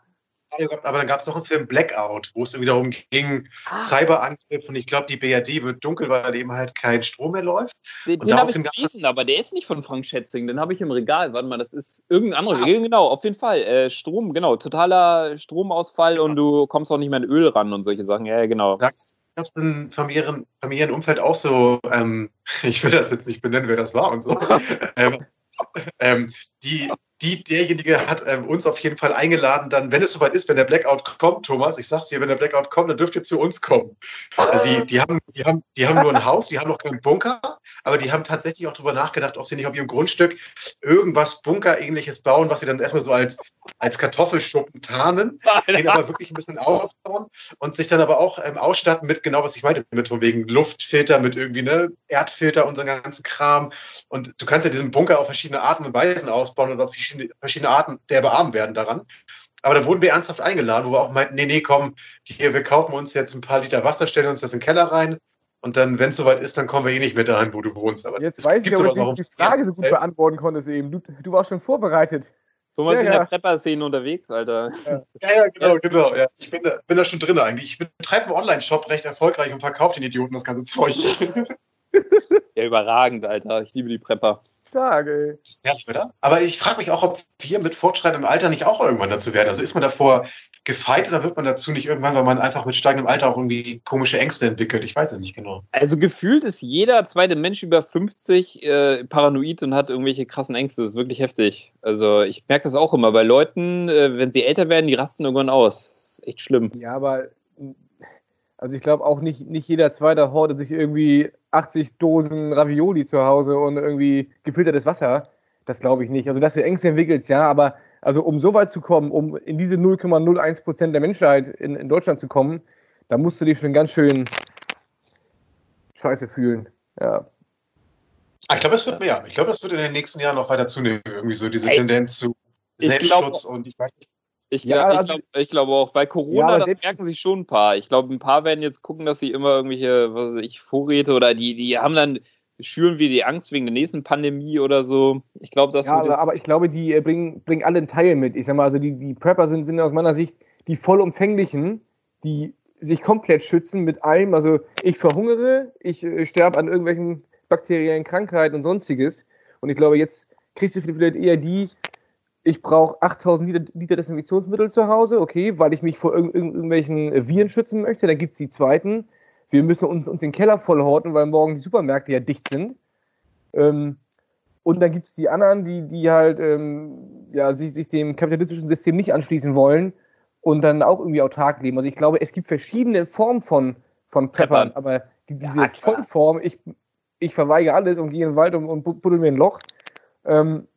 Aber dann gab es noch einen Film Blackout, wo es irgendwie darum ging, Ah, Cyberangriff und ich glaube, die BRD wird dunkel, weil eben halt kein Strom mehr läuft. den den habe ich gelesen, aber der ist nicht von Frank Schätzing. Den habe ich im Regal. Warte mal, das ist irgendein anderer. Genau, auf jeden Fall. Äh, Strom, genau. Totaler Stromausfall und du kommst auch nicht mehr an Öl ran und solche Sachen. Ja, ja, genau. Da gab es im Familien, Familienumfeld auch so, ähm, ich will das jetzt nicht benennen, wer das war und so. ähm, ähm, die, die, derjenige hat ähm, uns auf jeden Fall eingeladen, dann, wenn es soweit ist, wenn der Blackout kommt, Thomas, ich sag's dir, wenn der Blackout kommt, dann dürft ihr zu uns kommen. Also die, die, haben, die, haben, die haben nur ein Haus, die haben noch keinen Bunker, aber die haben tatsächlich auch darüber nachgedacht, ob sie nicht auf ihrem Grundstück irgendwas Bunker-ähnliches bauen, was sie dann erstmal so als, als Kartoffelschuppen tarnen den aber wirklich ein bisschen ausbauen und sich dann aber auch ähm, ausstatten mit genau, was ich meinte, mit von wegen Luftfilter, mit irgendwie ne, Erdfilter und so einem ganzen Kram. Und du kannst ja diesen Bunker auf verschiedene Arten und Weisen ausbauen und auf verschiedene, verschiedene Arten der bearmt werden daran. Aber da wurden wir ernsthaft eingeladen, wo wir auch meinten, nee, nee, komm, hier, wir kaufen uns jetzt ein paar Liter Wasser, stellen uns das in den Keller rein und dann, wenn es soweit ist, dann kommen wir eh nicht mehr dahin, wo du wohnst. Aber Jetzt es weiß ich aber, im- du die Frage so gut beantworten konntest eben. Du, du warst schon vorbereitet. Thomas Ja, ist in ja. der Prepper-Szene unterwegs, Alter. Ja, ja, genau, genau. Ja. Ich bin da, bin da schon drin eigentlich. Ich betreibe einen Online-Shop recht erfolgreich und verkaufe den Idioten das ganze Zeug. Ja, überragend, Alter. Ich liebe die Prepper. Stark, ey. Das ist herrlich, oder? Aber ich frage mich auch, ob wir mit fortschreitendem Alter nicht auch irgendwann dazu werden. Also ist man davor gefeit oder wird man dazu nicht irgendwann, weil man einfach mit steigendem Alter auch irgendwie komische Ängste entwickelt? Ich weiß es nicht genau. Also gefühlt ist jeder zweite Mensch über 50 äh, paranoid und hat irgendwelche krassen Ängste. Das ist wirklich heftig. Also ich merke das auch immer bei Leuten, äh, wenn sie älter werden, die rasten irgendwann aus. Das ist echt schlimm. Ja, aber also ich glaube auch nicht, nicht jeder Zweite hortet sich irgendwie 80 Dosen Ravioli zu Hause und irgendwie gefiltertes Wasser. Das glaube ich nicht. Also dass du Ängste entwickelst, ja, aber also um so weit zu kommen, um in diese 0,01 Prozent der Menschheit in, in Deutschland zu kommen, da musst du dich schon ganz schön scheiße fühlen. Ja. Ah, ich glaube, es wird mehr. Ich glaube, das wird in den nächsten Jahren noch weiter zunehmen. Irgendwie so diese Ey, Tendenz zu Selbstschutz und ich weiß nicht. Ich, Ja, glaub, ich, also- glaub, ich glaube auch, weil Ja, Corona, aber das selbst- merken sich schon ein paar. Ich glaube, ein paar werden jetzt gucken, dass sie immer irgendwelche, was weiß ich, Vorräte oder die, die haben dann, schüren wir die Angst wegen der nächsten Pandemie oder so. Ich glaube, das Ja, aber ich glaube, die äh, bringen, bringen alle einen Teil mit. Ich sag mal, also die, die Prepper sind, sind aus meiner Sicht die vollumfänglichen, die sich komplett schützen mit allem. Also ich verhungere, ich äh, sterbe an irgendwelchen bakteriellen Krankheiten und sonstiges. Und ich glaube, jetzt kriegst du vielleicht eher die, ich brauche 8000 Liter, Liter Desinfektionsmittel zu Hause, okay, weil ich mich vor irg irg irgendwelchen Viren schützen möchte. Dann gibt es die zweiten. Wir müssen uns, uns den Keller vollhorten, weil morgen die Supermärkte ja dicht sind. Ähm, und dann gibt es die anderen, die, die halt ähm, ja, sich, sich dem kapitalistischen System nicht anschließen wollen und dann auch irgendwie autark leben. Also ich glaube, es gibt verschiedene Formen von, von Preppern, Preppern. aber die, diese Ja. Vollform, ich, ich verweigere alles und gehe in den Wald und, und buddel mir ein Loch, ähm,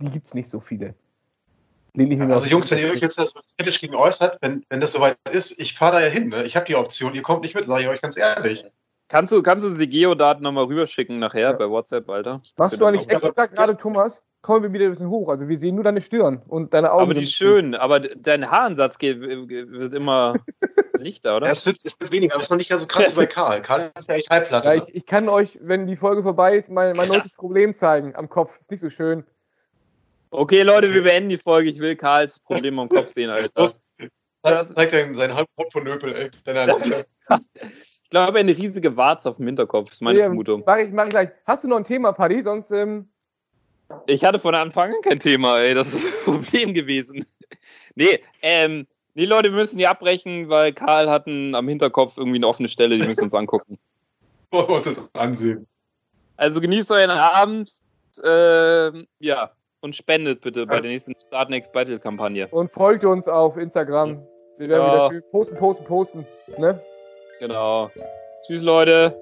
die gibt es nicht so viele. Lehn ich mir mal Also Jungs, wenn ihr euch jetzt das kritisch gegen äußert, wenn, wenn das soweit ist, ich fahre da ja hin. Ne? Ich habe die Option, ihr kommt nicht mit, sage ich euch ganz ehrlich. Kannst du, kannst du die Geodaten nochmal rüberschicken nachher Ja. bei WhatsApp, Alter? Machst du eigentlich extra gerade, Thomas? Kommen wir wieder ein bisschen hoch. Also wir sehen nur deine Stirn und deine Augen. Aber die sind- ist schön, aber dein Haaransatz geht, wird immer lichter, oder? Ja, es, wird, es wird weniger, aber es ist noch nicht ganz so krass wie bei Karl. Karl ist ja echt Halbplatte. Ja, ich, ich kann euch, wenn die Folge vorbei ist, mein, mein neuestes Problem zeigen am Kopf. Ist nicht so schön. Okay, Leute, wir beenden die Folge. Ich will Karls Problem am Kopf sehen, Alter. Was? Zeig, deinen, seinen Halbportponöpel, ey. Deine, Ich glaube, eine riesige Warze auf dem Hinterkopf, ist meine Ja, Vermutung. Mach ich, mach ich gleich. Hast du noch ein Thema, Paddy? Sonst, ähm, Ich hatte von Anfang an kein Thema, ey. Das ist das Problem gewesen. Nee, ähm, nee, Leute, wir müssen hier abbrechen, weil Karl hat einen, am Hinterkopf irgendwie eine offene Stelle, die müssen wir uns angucken. wollen wir uns das ansehen. Also genießt euren Abend, ähm, ja, und spendet bitte bei der nächsten Start Next Battle Kampagne. und folgt uns auf Instagram. Wir werden Ja. wieder posten, posten, posten. Ne? Genau. Tschüss, Leute.